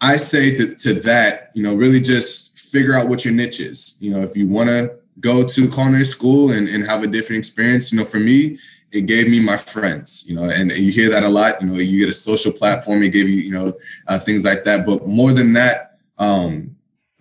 I say to to that, you know, really just figure out what your niche is. You know, if you want to go to culinary school and, and have a different experience, you know, for me, it gave me my friends, you know, and, you hear that a lot, you know, you get a social platform, it gave you, you know, uh, things like that. But more than that, um,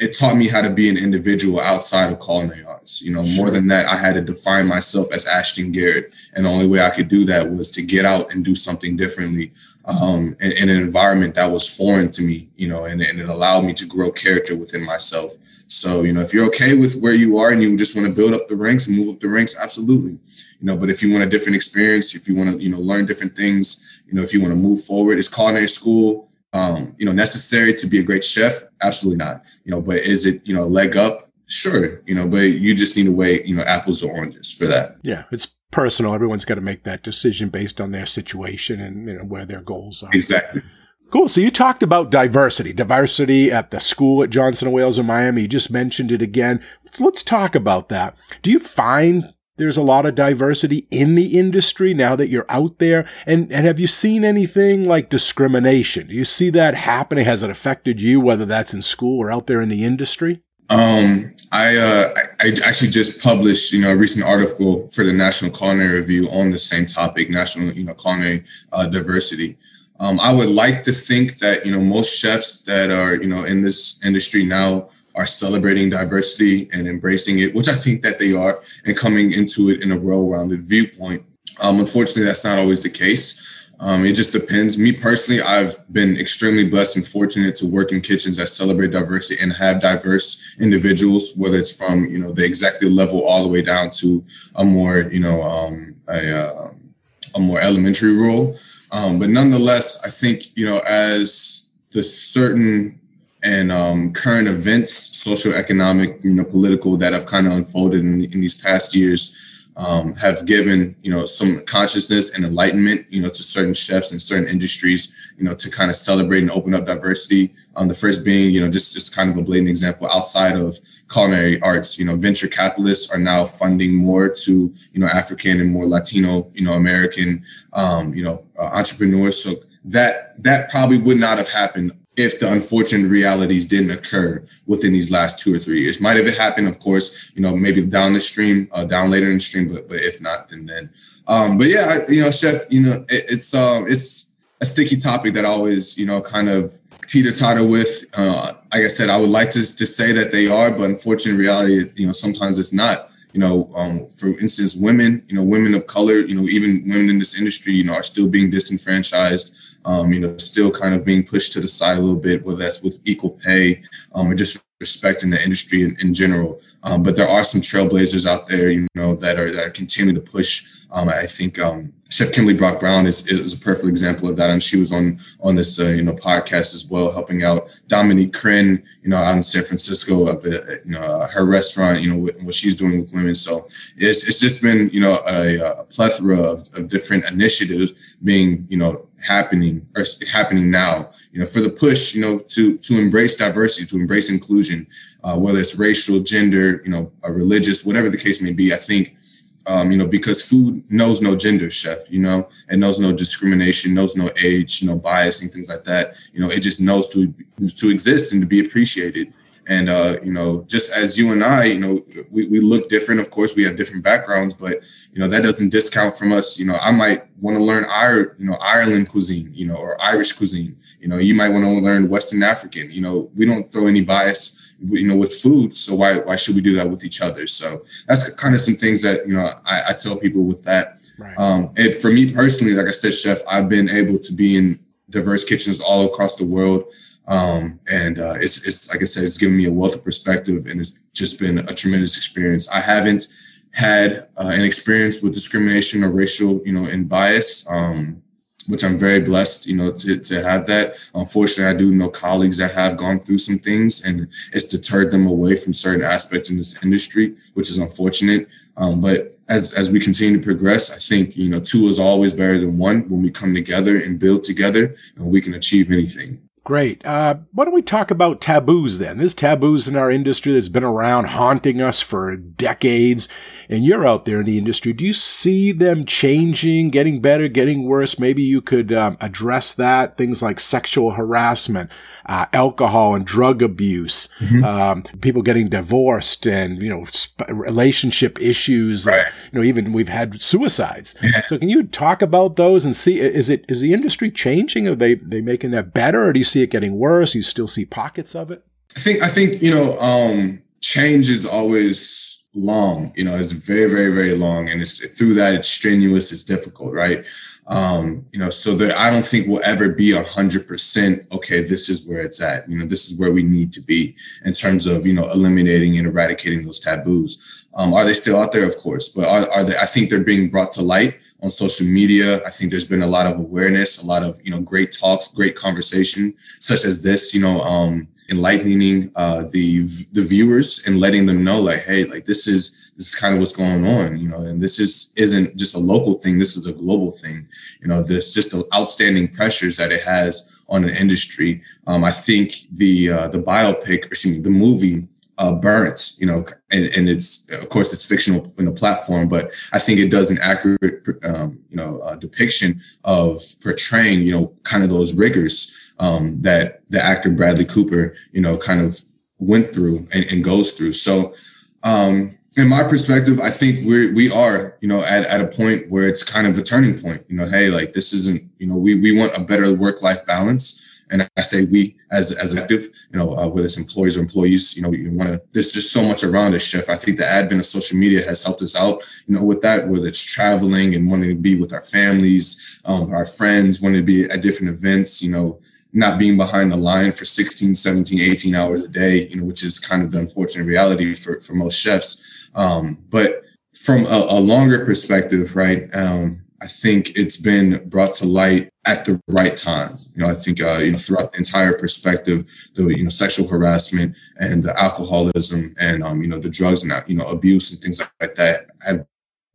it taught me how to be an individual outside of culinary arts. You know, more than that, I had to define myself as Ashton Garrett. And the only way I could do that was to get out and do something differently um, in, in, an environment that was foreign to me, you know, and, and it allowed me to grow character within myself. So, you know, if you're okay with where you are and you just want to build up the ranks and move up the ranks, absolutely. You know, but if you want a different experience, if you want to, you know, learn different things, you know, if you want to move forward, it's culinary school um, you know, necessary to be a great chef? Absolutely not. You know, but is it, you know, leg up? Sure, you know, but you just need to weigh, you know, apples or oranges for that. Yeah, it's personal. Everyone's got to make that decision based on their situation and you know where their goals are. Exactly. Cool. So you talked about diversity, diversity at the school at Johnson & Wales in Miami. You just mentioned it again. Let's talk about that. Do you find there's a lot of diversity in the industry now that you're out there? And, and have you seen anything like discrimination? Do you see that happening? Has it affected you, whether that's in school or out there in the industry? Um, I, uh, I actually just published, you know, a recent article for the National Culinary Review on the same topic, national, you know, culinary uh, diversity. Um, I would like to think that, you know, most chefs that are, you know, in this industry now are celebrating diversity and embracing it, which I think that they are, and coming into it in a well-rounded viewpoint. Um, unfortunately, that's not always the case. Um, it just depends. Me personally, I've been extremely blessed and fortunate to work in kitchens that celebrate diversity and have diverse individuals, whether it's from you know the executive level all the way down to a more you know um, a, uh, a more elementary role. Um, but nonetheless, I think you know as the certain and um, current events, social, economic, you know, political that have kind of unfolded in, in these past years um, have given you know some consciousness and enlightenment you know to certain chefs and certain industries you know to kind of celebrate and open up diversity. Um, the first being you know just just kind of a blatant example outside of culinary arts. You know, venture capitalists are now funding more to you know African and more Latino you know American um, you know uh, entrepreneurs. So that that probably would not have happened if the unfortunate realities didn't occur within these last two or three years. Might have it happened, of course, you know, maybe down the stream, uh, down later in the stream, but but if not, then then. Um, but yeah, you know, chef, you know, it, it's um, it's a sticky topic that I always, you know, kind of teeter totter with. Uh, like I said, I would like to to say that they are, but unfortunate reality, you know, sometimes it's not you know, um, for instance, women, you know, women of color, you know, even women in this industry, you know, are still being disenfranchised, um, you know, still kind of being pushed to the side a little bit, whether that's with equal pay um, or just respecting the industry in, in general. Um, but there are some trailblazers out there, you know, that are that are continuing to push. Um, I think um, Chef Kimberly Brock Brown is, is a perfect example of that, and she was on on this uh, you know podcast as well, helping out Dominique Crenn, you know, out in San Francisco of uh, you know her restaurant, you know, what she's doing with women. So it's it's just been you know a, a plethora of, of different initiatives being you know happening or happening now you know for the push you know to to embrace diversity to embrace inclusion uh, whether it's racial gender you know religious whatever the case may be i think um, you know because food knows no gender chef you know it knows no discrimination knows no age no bias and things like that you know it just knows to to exist and to be appreciated and uh, you know, just as you and I, you know, we, we look different. Of course, we have different backgrounds, but you know, that doesn't discount from us. You know, I might want to learn our, you know, Ireland cuisine, you know, or Irish cuisine. You know, you might want to learn Western African. You know, we don't throw any bias, you know, with food. So why why should we do that with each other? So that's kind of some things that you know I, I tell people with that. Right. Um, and for me personally, like I said, chef, I've been able to be in diverse kitchens all across the world. Um, and uh, it's, it's like I said, it's given me a wealth of perspective, and it's just been a tremendous experience. I haven't had uh, an experience with discrimination or racial, you know, and bias. Um, which I'm very blessed, you know, to, to have that. Unfortunately, I do know colleagues that have gone through some things and it's deterred them away from certain aspects in this industry, which is unfortunate. Um, but as, as we continue to progress, I think, you know, two is always better than one when we come together and build together and we can achieve anything. Great. Uh, why don't we talk about taboos then? There's taboos in our industry that's been around haunting us for decades. And you're out there in the industry. Do you see them changing, getting better, getting worse? Maybe you could um, address that. Things like sexual harassment, uh, alcohol and drug abuse, mm-hmm. um, people getting divorced, and you know sp- relationship issues. Right. And, you know, even we've had suicides. Yeah. So, can you talk about those and see is it is the industry changing? Are they they making that better, or do you see it getting worse? You still see pockets of it? I think I think you know um, change is always long you know it's very very very long and it's through that it's strenuous it's difficult right? Um you know so that i don't think we'll ever be a hundred percent okay this is where it's at you know this is where we need to be in terms of you know eliminating and eradicating those taboos. Um are they still out there? Of course but are, are they i think they're being brought to light on social media. I think there's been a lot of awareness a lot of you know great talks great conversation such as this you know um enlightening uh, the the viewers and letting them know like hey like this is this is kind of what's going on you know and this is isn't just a local thing this is a global thing. You know there's just the outstanding pressures that it has on an industry. Um, i think the uh, the biopic excuse me the movie uh, Burnt, you know, and, and, it's of course it's fictional in the platform, but I think it does an accurate, um, you know, uh, depiction of portraying, you know, kind of those rigors um, that the actor Bradley Cooper, you know, kind of went through and, and goes through. So, um, in my perspective, I think we're we are, you know, at, at a point where it's kind of a turning point. You know, hey, like this isn't, you know, we we want a better work life balance. And I say we as as active, you know, uh, whether it's employees or employees, you know, you want to. There's just so much around this shift. I think the advent of social media has helped us out, you know, with that. Whether it's traveling and wanting to be with our families, um, our friends, wanting to be at different events, you know, not being behind the line for 16, 17, 18 hours a day, you know, which is kind of the unfortunate reality for, for most chefs. Um, but from a, a, longer perspective, right, um, I think it's been brought to light at the right time. You know, I think uh, you know throughout the entire perspective, the you know sexual harassment and the alcoholism and um, you know the drugs and you know abuse and things like that have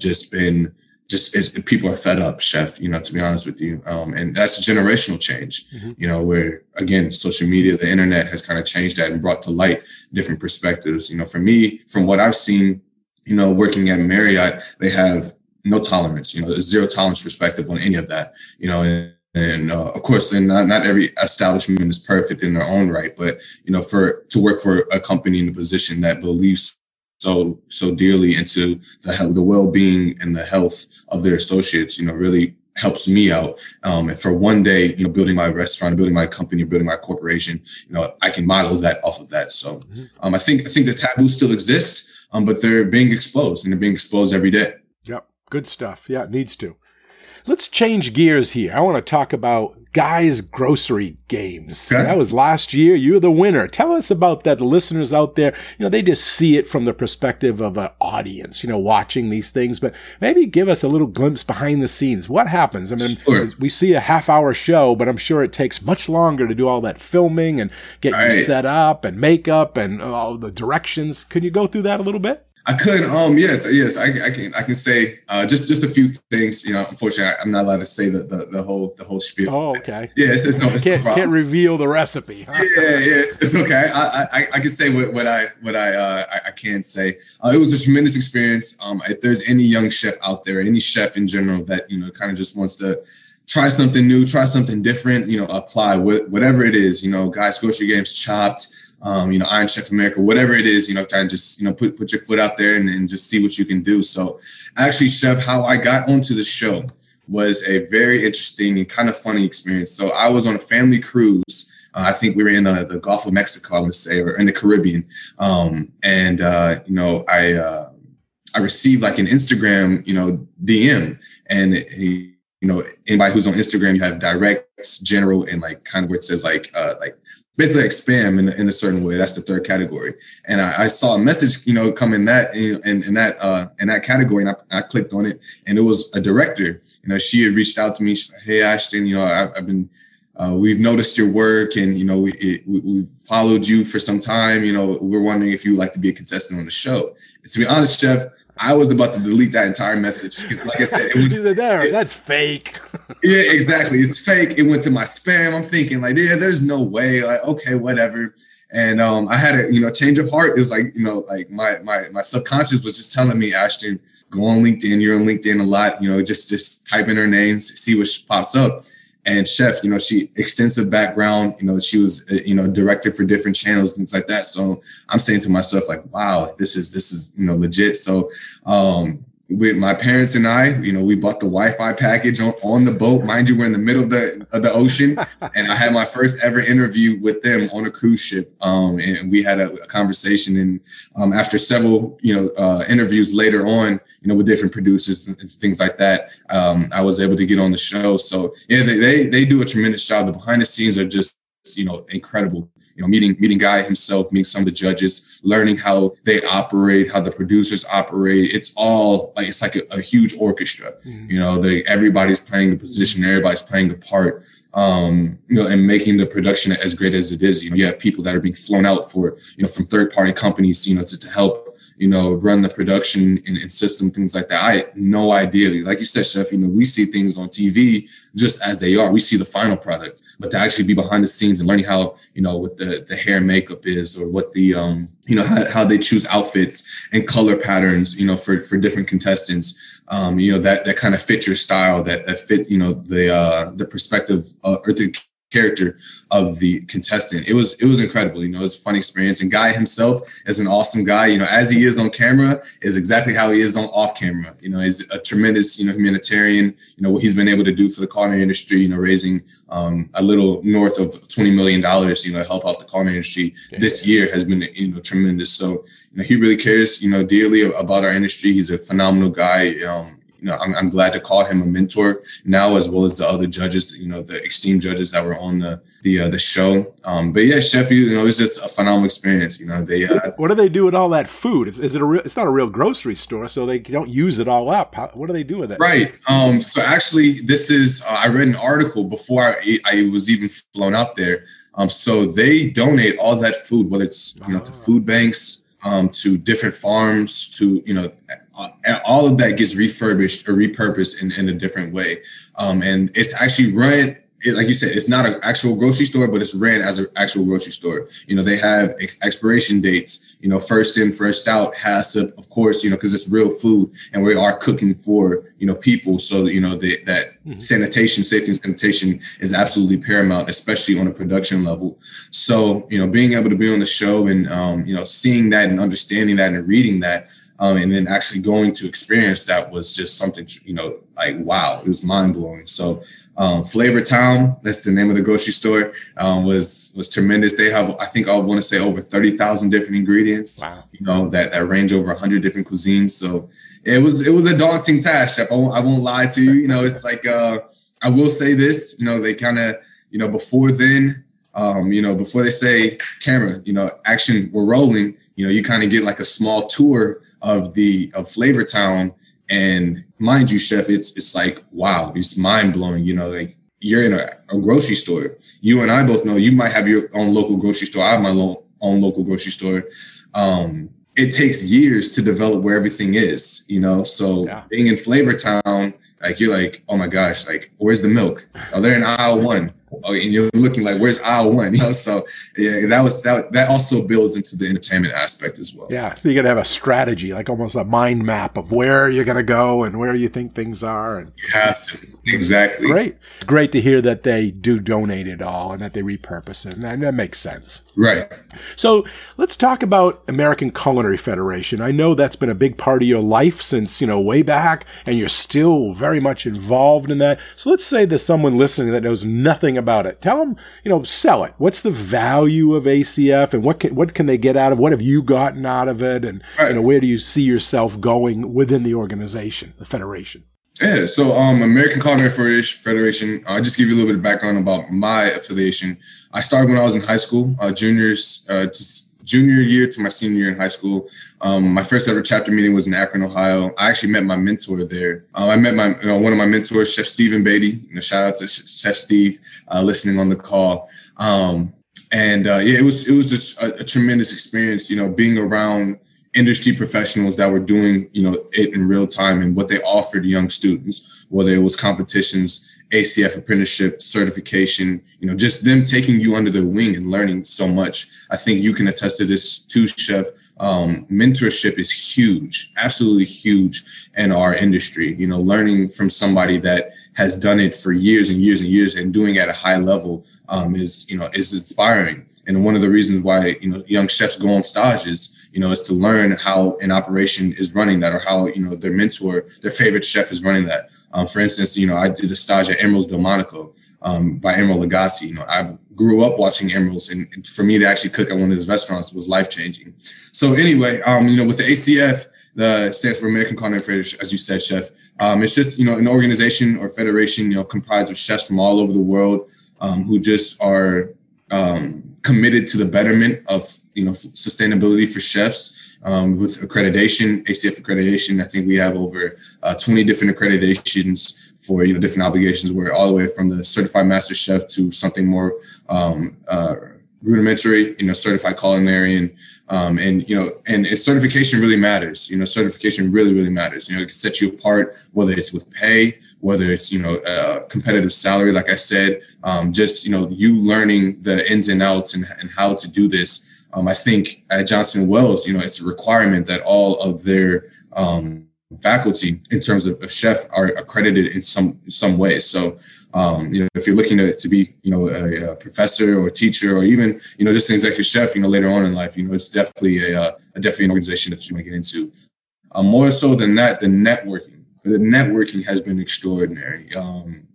just been just is people are fed up, chef, you know, to be honest with you. Um, and that's generational change, mm-hmm. you know, where again, social media, the internet has kind of changed that and brought to light different perspectives. You know, for me, from what I've seen, you know, working at Marriott, they have no tolerance, you know, zero tolerance perspective on any of that, you know, and, and uh, of course, then not, not every establishment is perfect in their own right, but you know, for to work for a company in a position that believes so so dearly into the health, the well-being and the health of their associates you know really helps me out. Um, and for one day you know building my restaurant building my company building my corporation you know i can model that off of that. So mm-hmm. um, i think i think the taboo still exists um, but they're being exposed and they're being exposed every day. Yep. Good stuff. Yeah it needs to let's change gears here i want to talk about Guy's Grocery Games. Okay. That was last year. You're the winner. Tell us about that. The listeners out there, you know, they just see it from the perspective of an audience, you know, watching these things, but maybe give us a little glimpse behind the scenes. What happens? I mean, sure. we see a half hour show, but I'm sure it takes much longer to do all that filming and get all you set up and makeup and all the directions. Can you go through that a little bit? I couldn't. Um. Yes. Yes. I, I can. I can say uh, just just a few things. You know, unfortunately, I'm not allowed to say the the, the whole the whole spiel. Oh, okay. Yeah. It's, it's no. It's can't, no can't reveal the recipe. Huh? Yeah. Yeah. It's, it's okay. I, I I can say what, what I what I uh I, I can say. Uh, it was a tremendous experience. Um. If there's any young chef out there, any chef in general that you know kind of just wants to try something new, try something different, you know, apply whatever it is. You know, guys, grocery games, chopped um, you know, Iron Chef America, whatever it is, you know, kind of just, you know, put, put your foot out there and, and just see what you can do. So actually, Chef, how I got onto the show was a very interesting and kind of funny experience. So I was on a family cruise. Uh, I think we were in uh, the Gulf of Mexico, I want to say, or in the Caribbean. Um, and, uh, you know, I, uh, I received like an Instagram, you know, DM and he, you know, anybody who's on Instagram, you have direct, general, and like kind of where it says like uh like basically spam in, in a certain way. That's the third category. And I, I saw a message, you know, come in that in, in, that uh in that category, and I, I, clicked on it, and it was a director. You know, she had reached out to me. "Hey, Ashton, you know, I've, I've been." Uh, we've noticed your work and you know we, it, we, have followed you for some time you know we're wondering if you would like to be a contestant on the show and to be honest chef I was about to delete that entire message because, like I said, it went, there. It, that's fake. yeah, exactly. It's fake. It went to my spam. I'm thinking like, yeah, there's no way. Like, okay, whatever. And um, I had a you know change of heart. It was like you know like my my my subconscious was just telling me, Ashton, go on LinkedIn. You're on LinkedIn a lot. You know, just just type in her name, see what pops up and chef you know she extensive background you know she was uh, you know director for different channels things like that. So i'm saying to myself like wow this is this is you know legit. So um with my parents and I, you know, we bought the Wi-Fi package on, on the boat. Mind you, we're in the middle of the of the ocean, and I had my first ever interview with them on a cruise ship. Um, and we had a, a conversation, and um, after several, you know, uh, interviews later on, you know, with different producers and, things like that, um, I was able to get on the show. So yeah, they, they they do a tremendous job. The behind the scenes are just you know incredible you know, meeting meeting Guy himself, meeting some of the judges, learning how they operate, how the producers operate. It's all like it's like a, a huge orchestra. Mm-hmm. You know, they everybody's playing the position, everybody's playing the part. Um, you know, and making the production as great as it is. You know, you have people that are being flown out for, you know, from third party companies, you know, to, to help you know, run the production and, and, system, things like that. I had no idea. Like you said, Chef, you know, we see things on TV just as they are. We see the final product, but to actually be behind the scenes and learning how, you know, what the, the hair makeup is or what the, um, you know, how, how they choose outfits and color patterns, you know, for, for different contestants, um, you know, that, that kind of fit your style, that, that fit, you know, the, uh, the perspective uh, or the character of the contestant. It was it was incredible. You know, it was a fun experience. And Guy himself is an awesome guy. You know, as he is on camera, is exactly how he is on off camera. You know, he's a tremendous you know humanitarian. You know what he's been able to do for the culinary industry. You know, raising um, a little north of twenty million dollars. You know, to help out the culinary industry yeah. this year has been you know tremendous. So you know, he really cares. You know, dearly about our industry. He's a phenomenal guy. Um, you know, I'm, I'm glad to call him a mentor now, as well as the other judges, you know, the esteemed judges that were on the the uh, the show. Um, but yeah, Sheffield, you know, it's just a phenomenal experience. You know, they. Uh, what do they do with all that food? Is, is it a real? It's not a real grocery store, so they don't use it all up. How, what do they do with it? Right. Um. So actually, this is uh, I read an article before I, I was even flown out there. Um. So they donate all that food, whether it's you know to food banks, um, to different farms, to you know all of that gets refurbished or repurposed in, in a different way. Um, and it's actually run, it, like you said, it's not an actual grocery store, but it's ran as an actual grocery store. You know, they have ex- expiration dates, you know, first in, first out, has to, of course, you know, because it's real food and we are cooking for, you know, people. So, that, you know, the, that mm-hmm. sanitation, safety and sanitation is absolutely paramount, especially on a production level. So, you know, being able to be on the show and, um, you know, seeing that and understanding that and reading that, um, and then actually going to experience that was just something, you know, like, wow, it was mind blowing. So, um, Flavor Town, that's the name of the grocery store, um, was was tremendous. They have, I think, I want to say over thirty thousand different ingredients. Wow. You know that that range over hundred different cuisines. So it was it was a daunting task, chef. I won't, I won't lie to you. You know, it's like uh, I will say this. You know, they kind of, you know, before then, um, you know, before they say camera, you know, action, we're rolling you know, you kind of get like a small tour of the of Flavor Town. And mind you, chef, it's it's like wow, it's mind blowing. You know, like you're in a, a, grocery store. You and I both know you might have your own local grocery store. I have my lo- own local grocery store. Um, it takes years to develop where everything is, you know. So yeah. being in Flavor Town, like you're like, oh my gosh, like where's the milk? Oh, they're in aisle one. Oh, and you're looking like, where's aisle one? You know, so yeah, that was that. That also builds into the entertainment aspect as well. Yeah, so you got to have a strategy, like almost a mind map of where you're going to go and where you think things are. And you have to exactly. Great, great to hear that they do donate it all and that they repurpose it, and that, that makes sense. Right. So let's talk about American Culinary Federation. I know that's been a big part of your life since you know way back, and you're still very much involved in that. So let's say there's someone listening that knows nothing about it. Tell them, you know, sell it. What's the value of ACF, and what can what can they get out of? What have you gotten out of it, and right. you know, where do you see yourself going within the organization, the federation? Yeah, so um, American Culinary Federation. I'll just give you a little bit of background about my affiliation. I started when I was in high school, uh, juniors, uh, junior year to my senior year in high school. Um, my first ever chapter meeting was in Akron, Ohio. I actually met my mentor there. Uh, I met my you know, one of my mentors, Chef Stephen Beatty. You know, shout out to Chef Steve uh, listening on the call. Um, and uh, yeah, it was it was a, a, tremendous experience. You know, being around industry professionals that were doing you know it in real time and what they offered young students, whether it was competitions ACF apprenticeship certification, you know, just them taking you under their wing and learning so much. I think you can attest to this too, Chef. Um, mentorship is huge, absolutely huge in our industry. You know, learning from somebody that has done it for years and years and years and doing it at a high level um, is, you know, is inspiring. And one of the reasons why, you know, young chefs go on stages, you know, is to learn how an operation is running that or how, you know, their mentor, their favorite chef is running that. Um, for instance, you know, I did a stage at Emeril's Delmonico um, by Emeril Lagasse. You know, I grew up watching Emeril's, and for me to actually cook at one of his restaurants was life changing. So anyway, um, you know, with the ACF, the stands for American Culinary Federation, as you said, chef. Um, it's just you know an organization or federation, you know, comprised of chefs from all over the world um, who just are um, committed to the betterment of you know sustainability for chefs um, with accreditation, ACF accreditation. I think we have over uh, 20 different accreditations for you know different obligations. We're all the way from the certified master chef to something more um, uh, rudimentary, you know, certified culinarian, um, and you know, and certification really matters. You know, certification really, really matters. You know, it can set you apart, whether it's with pay, whether it's you know, a competitive salary. Like I said, um, just you know, you learning the ins and outs and, and how to do this um, I think at Johnson Wales, you know, it's a requirement that all of their um, faculty, in terms of, of, chef, are accredited in some some way. So, um, you know, if you're looking to, to be, you know, a, a, professor or a teacher, or even, you know, just an executive chef, you know, later on in life, you know, it's definitely a, uh, definitely an organization that you want to get into. Uh, more so than that, the networking. The networking has been extraordinary. Um,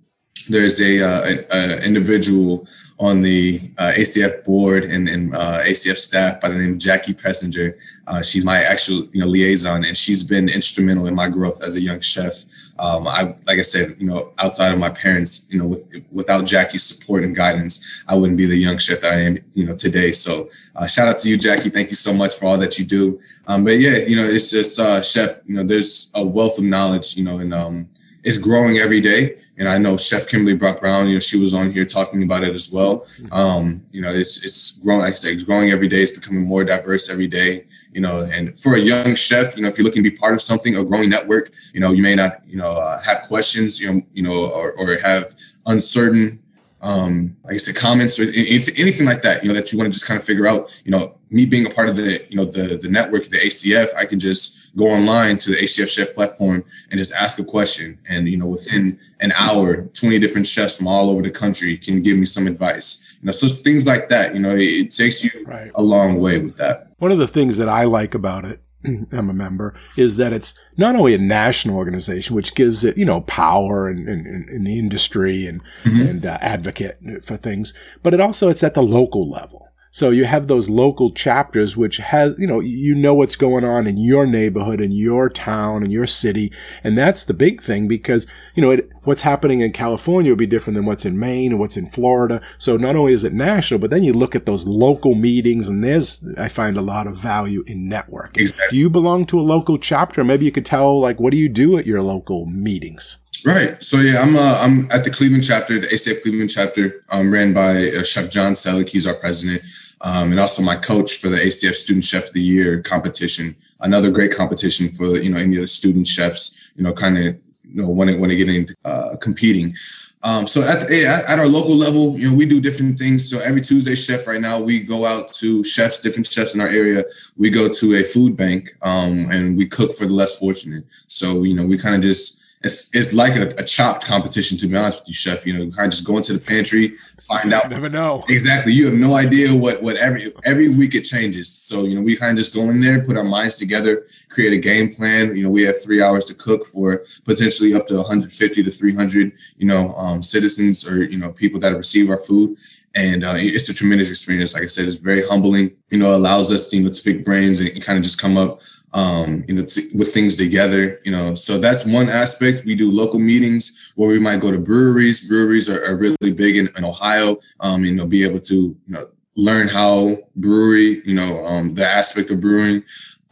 there's a, uh, a, individual on the uh, ACF board and, and uh, ACF staff by the name of Jackie Pressinger. Uh, she's my actual you know liaison, and she's been instrumental in my growth as a young chef. Um, I like I said, you know, outside of my parents, you know, with, without Jackie's support and guidance, I wouldn't be the young chef that I am, you know, today. So uh, shout out to you, Jackie. Thank you so much for all that you do. Um, but yeah, you know, it's just uh, chef. You know, there's a wealth of knowledge, you know, and um, it's growing every day. And I know Chef Kimberly Brock Brown, you know, she was on here talking about it as well. Mm-hmm. Um, you know, it's it's growing, like I say, it's growing every day. It's becoming more diverse every day. You know, and for a young chef, you know, if you're looking to be part of something, a growing network, you know, you may not, you know, uh, have questions, you know, you know, or, or have uncertain um, like I said, comments or anything like that, you know, that you want to just kind of figure out, you know, me being a part of the, you know, the the network, the ACF, I can just go online to the ACF Chef platform and just ask a question. And, you know, within an hour, 20 different chefs from all over the country can give me some advice. You know, so things like that, you know, it, it takes you right. a long way with that. One of the things that I like about it I'm a member, is that it's not only a national organization, which gives it, you know, power in, in, in the industry and, mm-hmm. and uh, advocate for things, but it also, it's at the local level. So you have those local chapters, which has, you know, you know what's going on in your neighborhood, in your town, in your city. And that's the big thing because, you know, it, what's happening in California will be different than what's in Maine and what's in Florida. So not only is it national, but then you look at those local meetings and there's, I find a lot of value in networking. Exactly. Do you belong to a local chapter? Maybe you could tell, like, what do you do at your local meetings? Right. So yeah, I'm uh, I'm at the Cleveland chapter, the ACF Cleveland chapter, um, ran by uh, Chef John Selick. He's our president, um, and also my coach for the ACF Student Chef of the Year competition. Another great competition for you know any of the student chefs. You know, kind of you know when when they get into uh, competing. Um, so at, the, at our local level, you know, we do different things. So every Tuesday chef right now, we go out to chefs, different chefs in our area. We go to a food bank um, and we cook for the less fortunate. So, you know, we kind of just it's it's like a, a, chopped competition to be honest with you, chef. You know, kind of just go into the pantry, find out. You never know exactly. You have no idea what what every every week it changes. So you know, we kind of just go in there, put our minds together, create a game plan. You know, we have three hours to cook for potentially up to 150 to 300. You know, um, citizens or you know people that receive our food. And uh, it's a tremendous experience. Like I said, it's very humbling. You know, allows us, you know, to pick brains and kind of just come up um, you know, t- with things together, you know. So that's one aspect. We do local meetings where we might go to breweries. Breweries are, are really big in, in Ohio. Um, you know, be able to, you know, learn how brewery, you know, um, the aspect of brewing.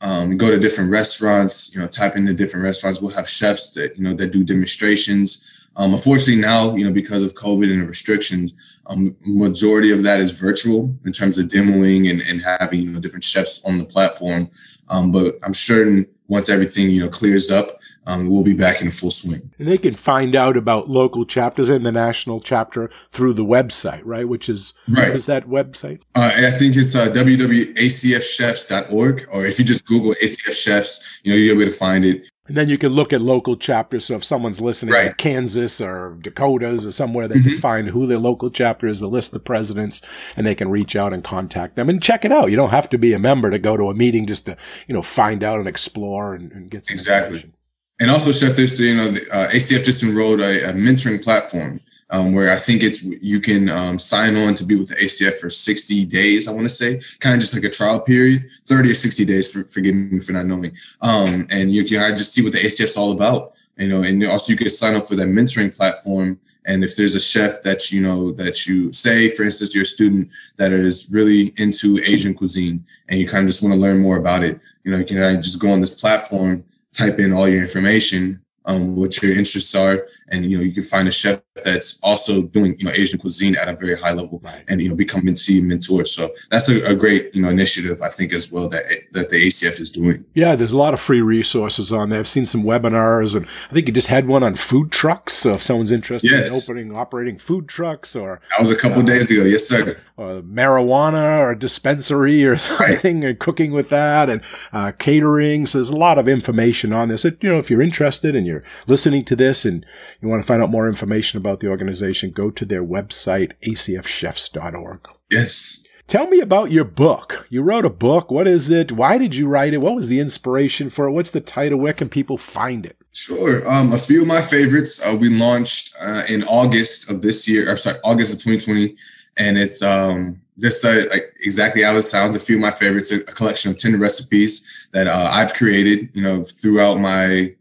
Um, go to different restaurants, you know, type into different restaurants. We'll have chefs that, you know, that do demonstrations. Um, unfortunately, now you know because of COVID and the restrictions, um, majority of that is virtual in terms of demoing and, and having you know different chefs on the platform. Um, but I'm certain once everything you know clears up, um, we'll be back in full swing. And they can find out about local chapters and the national chapter through the website, right? Which is right. what is that website? Uh, I think it's uh, www.acfchefs.org, or if you just Google ACF Chefs, you know you'll be able to find it. And then you can look at local chapters. So if someone's listening right. Kansas or Dakotas or somewhere, they mm-hmm. can find who their local chapter is, the list of presidents, and they can reach out and contact them and check it out. You don't have to be a member to go to a meeting just to, you know, find out and explore and, and get some exactly. And also, Chef, there's you know, the, uh, ACF just enrolled a, a mentoring platform um, where I think it's you can um, sign on to be with the ACF for 60 days. I want to say, kind of just like a trial period, 30 or 60 days. For, forgive me for not knowing. Um, and you can I just see what the ACF's all about. You know, and also you can sign up for that mentoring platform. And if there's a chef that you know that you say, for instance, you're a student that is really into Asian cuisine, and you kind of just want to learn more about it, you know, you can just go on this platform, type in all your information, um, what your interests are, and you know you can find a chef that's also doing you know Asian cuisine at a very high level, and you know become mentee mentor. So that's a, a, great you know initiative I think as well that that the ACF is doing. Yeah, there's a lot of free resources on there. I've seen some webinars, and I think you just had one on food trucks. So if someone's interested yes. in opening operating food trucks, or that was a couple uh, days ago, yes sir. Or marijuana or dispensary or something, right. and cooking with that, and uh, catering. So there's a lot of information on this. That, you know, if you're interested and you're listening to this and you want to find out more information about the organization, go to their website, acfchefs.org. Yes. Tell me about your book. You wrote a book. What is it? Why did you write it? What was the inspiration for it? What's the title? Where can people find it? Sure. Um, a few of my favorites. Uh, we launched uh, in August of this year. I'm sorry, August of 2020, and it's um, just uh, like exactly how it sounds. A few of my favorites. A, collection of ten recipes that uh, I've created. You know, throughout my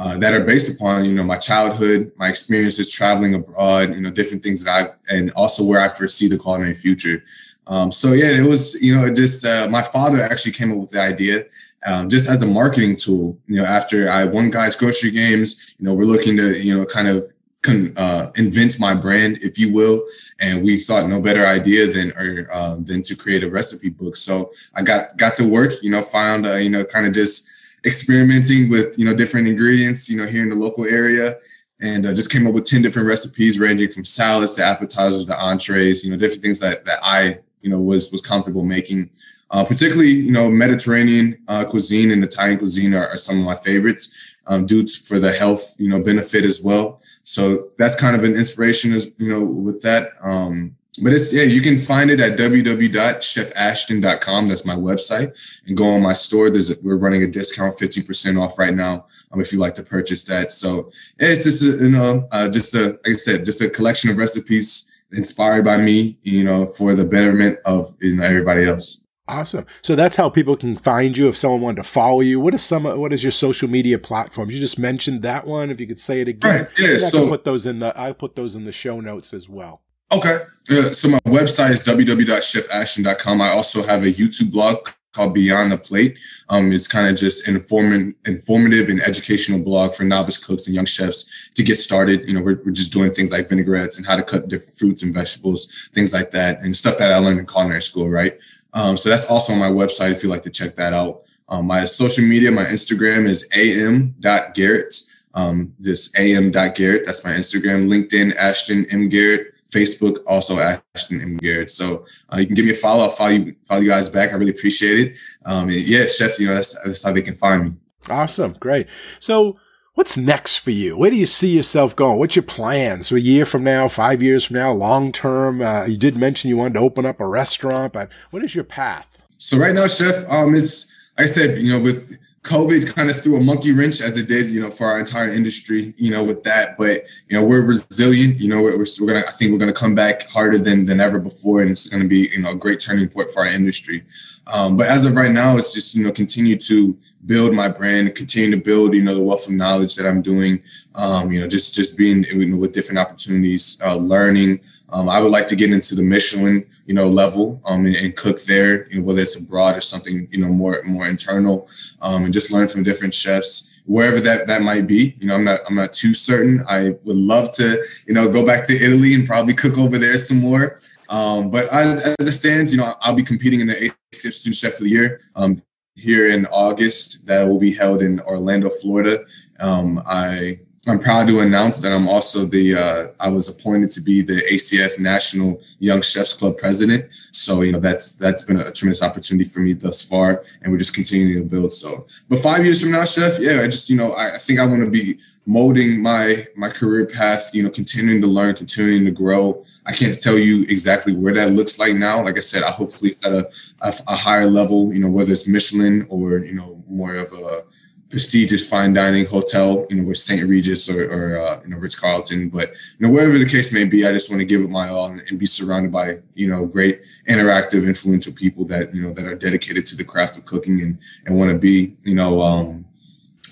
uh, that are based upon you know my childhood, my experiences traveling abroad, you know different things that I've and also where I foresee the culinary future. Um, so yeah, it was you know it just uh, my father actually came up with the idea um, just as a marketing tool. You know after I won Guy's Grocery Games, you know we're looking to you know kind of Con, uh, invent my brand, if you will. And we thought no better idea than or um, than to create a recipe book. So I got got to work, you know, found uh, you know kind of just experimenting with you know different ingredients you know here in the local area. And uh, just came up with 10 different recipes ranging from salads to appetizers to entrees you know different things that, that i you know was was comfortable making. Uh, particularly you know mediterranean uh, cuisine and italian cuisine are, are, some of my favorites um, due for the health you know benefit as well. So that's kind of an inspiration as you know with that. Um, but it's yeah, you can find it at www.chefashton.com. That's my website, and go on my store. There's a, we're running a discount, fifty percent off right now. Um, if you'd like to purchase that, so yeah, it's just a, you know, uh, just a like I said, just a collection of recipes inspired by me, you know, for the betterment of you know everybody else. Awesome. So that's how people can find you if someone wanted to follow you. What is some what is your social media platforms? You just mentioned that one. If you could say it again. Right. Yeah. So put those in the I put those in the show notes as well. Okay. Uh, so my website is www.chefashton.com. I also have a YouTube blog called Beyond the Plate. Um, it's kind of just an inform- informative and educational blog for novice cooks and young chefs to get started. You know, we're, we're just doing things like vinaigrettes and how to cut different fruits and vegetables, things like that, and stuff that I learned in culinary school, right? Um, so that's also on my website if you'd like to check that out. Um, my social media, my Instagram is am.garrett. Um, this am.garrett, that's my Instagram, LinkedIn, Ashton M. Garrett. Facebook, also Ashton M. Garrett. So uh, you can give me a follow. I'll follow you, follow you guys back. I really appreciate it. Um, and yeah, chefs, you know, that's, that's how they can find me. Awesome. Great. So what's next for you? Where do you see yourself going? What's your plans? So a year from now, five years from now, long term? Uh, you did mention you wanted to open up a restaurant, but what is your path? So right now, chef, um, it's, like I said, you know, with COVID kind of threw a monkey wrench as it did, you know, for our entire industry, you know, with that. But you know, we're resilient. You know, we're, we're gonna. I think we're gonna come back harder than than ever before, and it's gonna be you know a great turning point for our industry. Um, but as of right now, it's just you know continue to build my brand, continue to build you know the wealth of knowledge that I'm doing. Um, you know, just just being you know, with different opportunities, uh, learning. Um, I would like to get into the Michelin, you know, level um, and, and, cook there, you know, whether it's abroad or something, you know, more more internal, um, and just learn from different chefs wherever that that might be. You know, I'm not I'm not too certain. I would love to, you know, go back to Italy and probably cook over there some more. Um, but as, as it stands, you know, I'll be competing in the ACF Student Chef of the Year um, here in August. That will be held in Orlando, Florida. Um, I I'm proud to announce that I'm also the uh, I was appointed to be the ACF National Young Chefs Club president. So you know that's that's been a tremendous opportunity for me thus far, and we're just continuing to build. So, but five years from now, chef, yeah, I just you know I, I think I want to be molding my my career path. You know, continuing to learn, continuing to grow. I can't tell you exactly where that looks like now. Like I said, I hopefully at a, a, a higher level. You know, whether it's Michelin or you know more of a prestigious fine dining hotel, you know, with St. Regis or, or uh, you know, Ritz Carlton. But you know, wherever the case may be, I just want to give it my all and, and, be surrounded by you know great, interactive, influential people that you know that are dedicated to the craft of cooking and and want to be you know. Um,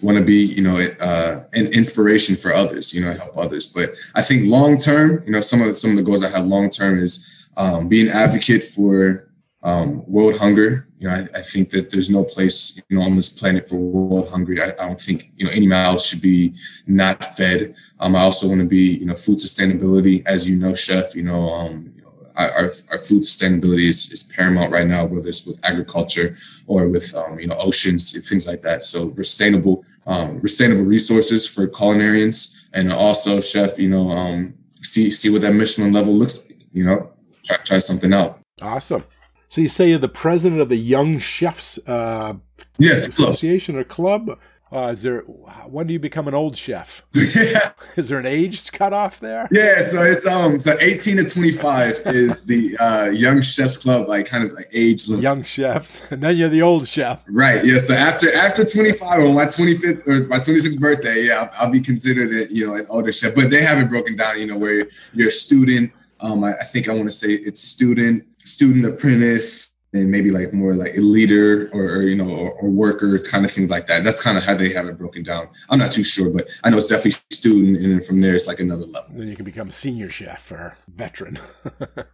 want to be you know uh, an inspiration for others you know help others but i think long term you know some of the, some of the goals i have long term is um, being advocate for um, world hunger. You know, I, I, think that there's no place, you know, on this planet for world hungry. I, I don't think, you know, any mouths should be not fed. Um, I also want to be, you know, food sustainability. As you know, chef, you know, um, our, our food sustainability is, is paramount right now, whether it's with agriculture or with, um, you know, oceans, things like that. So sustainable, um, sustainable resources for culinarians and also chef, you know, um, see, see what that Michelin level looks like, you know, try, try something out. Awesome. So you say you're the president of the Young Chefs uh, yes, Association club. or club. Uh, is there? When do you become an old chef? Yeah. Is there an age cutoff there? Yeah, so it's um, so eighteen to twenty five is the uh, young chefs club, like kind of like age limit. Young chefs, and then you're the old chef. Right. Yeah. So after after twenty five on my twenty fifth or my twenty sixth birthday, yeah, I'll, I'll, be considered a, you know an older chef. But they have it broken down, you know, where you're a student. Um, I, I think I want to say it's student, student apprentice, and maybe like more like a leader or, or you know or, or, worker kind of things like that. That's kind of how they have it broken down. I'm not too sure but i know it's definitely student and then from there it's like another level. Then you can become a senior chef or veteran.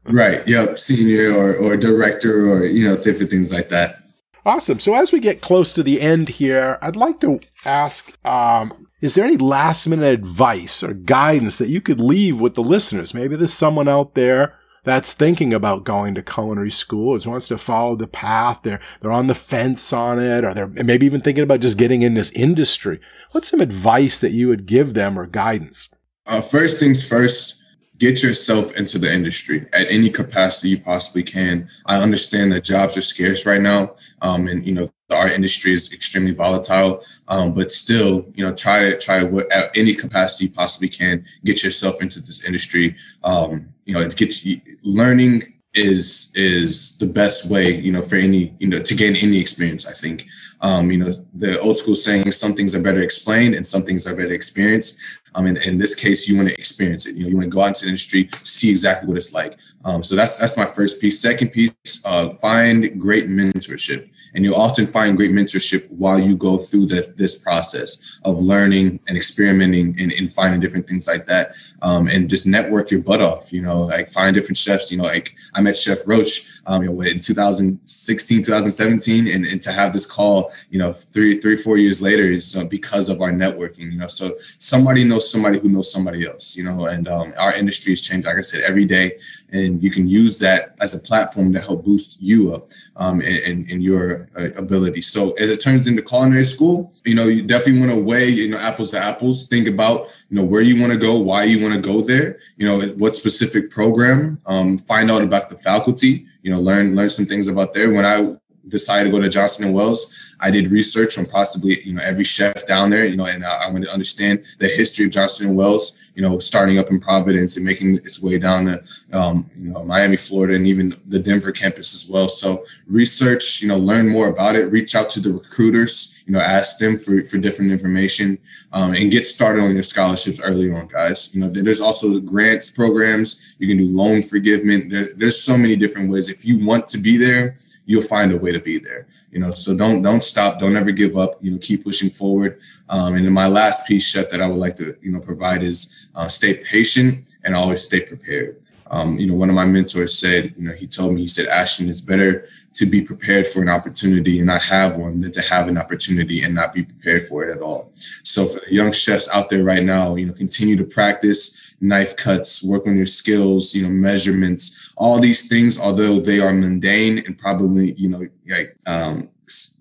Right yep senior or, or director or you know different things like that. Awesome. So as we get close to the end here i'd like to ask um, is there any last minute advice or guidance that you could leave with the listeners maybe there's someone out there that's thinking about going to culinary school, is wants to follow the path. They're they're on the fence on it, or they're maybe even thinking about just getting in this industry. What's some advice that you would give them or guidance? Uh, first things first, get yourself into the industry at any capacity you possibly can. I understand that jobs are scarce right now, um, and you know our industry is extremely volatile. Um, but still, you know, try try at any capacity you possibly can get yourself into this industry. Um, you know, it gets learning is is the best way you know for any you know to gain any experience i think. Um you know the old school saying some things are better explained and some things are better experienced. Um in, in this case you want to experience it. You know you want to go out into the industry see exactly what it's like. Um so that's that's my first piece. Second piece uh find great mentorship and you'll often find great mentorship while you go through the, this process of learning and experimenting and, and finding different things like that. Um, and just network your butt off, you know, like find different chefs, you know, like I met Chef Roach, um, you know, in 2016, 2017, and, and to have this call, you know, three, three, four years later is uh, because of our networking, you know, so somebody knows somebody who knows somebody else, you know, and um, our industry has changed, like I said, every day. And you can use that as a platform to help boost you up um, and your uh, ability. So as it turns into culinary school, you know, you definitely want to weigh, you know, apples to apples. Think about, you know, where you want to go, why you want to go there. You know, what specific program. Um, find out about the faculty. You know, learn learn some things about there. When I decided to go to Johnson and Wales, I did research on possibly you know every chef down there. You know, and I, wanted to understand the history of Johnson and Wales, You know, starting up in Providence and making its way down to um, you know Miami, Florida, and even the Denver campus as well. So research, you know, learn more about it. Reach out to the recruiters you know, ask them for, for different information um, and get started on your scholarships early on, guys. You know, there's also grants programs. You can do loan forgiveness. There, there's so many different ways. If you want to be there, you'll find a way to be there. You know, so don't don't stop. Don't ever give up. You know, keep pushing forward. Um, and then my last piece, chef, that I would like to you know provide is uh, stay patient and always stay prepared. Um, you know, one of my mentors said, you know, he told me, he said, Ashton, it's better to be prepared for an opportunity and not have one than to have an opportunity and not be prepared for it at all. So for the young chefs out there right now, you know, continue to practice knife cuts, work on your skills, you know, measurements, all these things, although they are mundane and probably, you know, like um,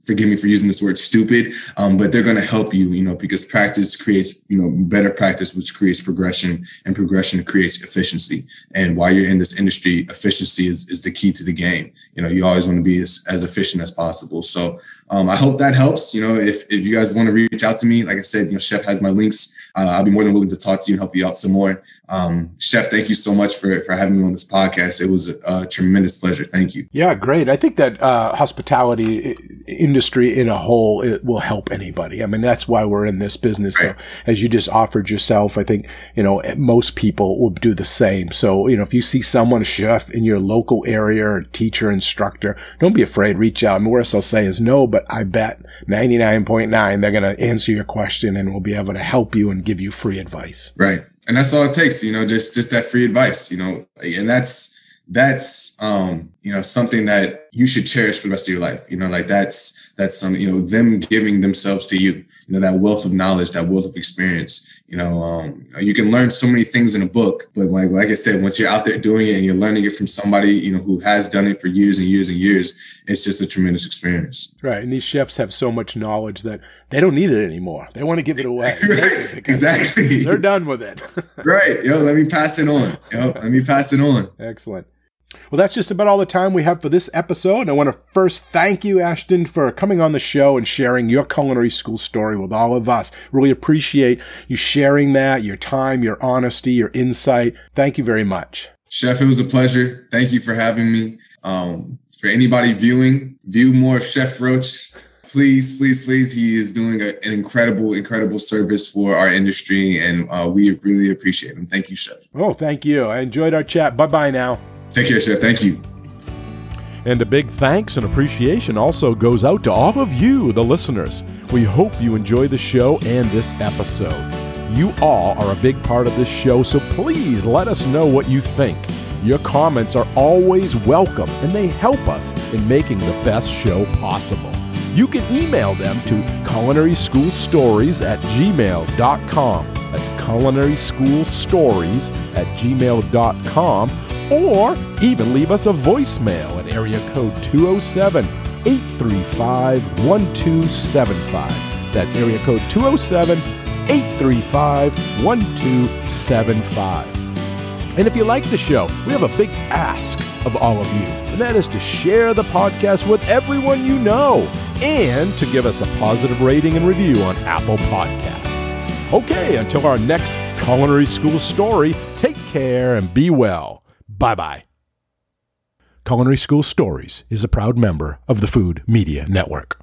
forgive me for using this word stupid um, but they're going to help you you know because practice creates you know better practice which creates progression and progression creates efficiency. And while you're in this industry efficiency is, is the key to the game. You know you always want to be as, as efficient as possible. So um, i hope that helps. You know if, if you guys want to reach out to me like i said you know chef has my links uh, I'll be more than willing to talk to you and help you out some more. Um, Chef, thank you so much for, for having me on this podcast. It was a, a tremendous pleasure. Thank you. Yeah, great. I think that uh, hospitality industry in a whole it will help anybody. I mean, that's why we're in this business. Right. So, as you just offered yourself, I think you know most people will do the same. So you know, if you see someone a chef in your local area, or teacher, instructor, don't be afraid. Reach out. And worst I'll say is no, but I bet ninety nine point nine they're going to answer your question and will be able to help you and give you free advice. Right. And that's all it takes, you know, just just that free advice, you know. And that's that's um, you know, something that you should cherish for the rest of your life. You know, like that's that's some, you know, them giving themselves to you, you know, that wealth of knowledge, that wealth of experience. You know, um, you can learn so many things in a book, but like like I said, once you're out there doing it and you're learning it from somebody, you know, who has done it for years and years and years, it's just a tremendous experience. Right. And these chefs have so much knowledge that they don't need it anymore. They want to give it away. right. Exactly. They're done with it. right. Yo, let me pass it on. Yo, let me pass it on. Excellent. Well, that's just about all the time we have for this episode. I want to first thank you, Ashton, for coming on the show and sharing your culinary school story with all of us. Really appreciate you sharing that, your time, your honesty, your insight. Thank you very much. Chef, it was a pleasure. Thank you for having me. Um, for anybody viewing, view more of Chef Roach. Please, please, please. He is doing a, an incredible, incredible service for our industry, and uh, we really appreciate him. Thank you, Chef. Oh, thank you. I enjoyed our chat. Bye bye now. Take care, Chef. Thank you. And a big thanks and appreciation also goes out to all of you, the listeners. We hope you enjoy the show and this episode. You all are a big part of this show, so please let us know what you think. Your comments are always welcome and they help us in making the best show possible. You can email them to culinaryschoolstories at gmail.com. That's culinaryschoolstories at gmail.com or even leave us a voicemail at area code 207 835 1275. That's area code 207 835 1275. And if you like the show, we have a big ask of all of you, and that is to share the podcast with everyone you know and to give us a positive rating and review on Apple Podcasts. Okay, until our next culinary school story, take care and be well. Bye bye. Culinary School Stories is a proud member of the Food Media Network.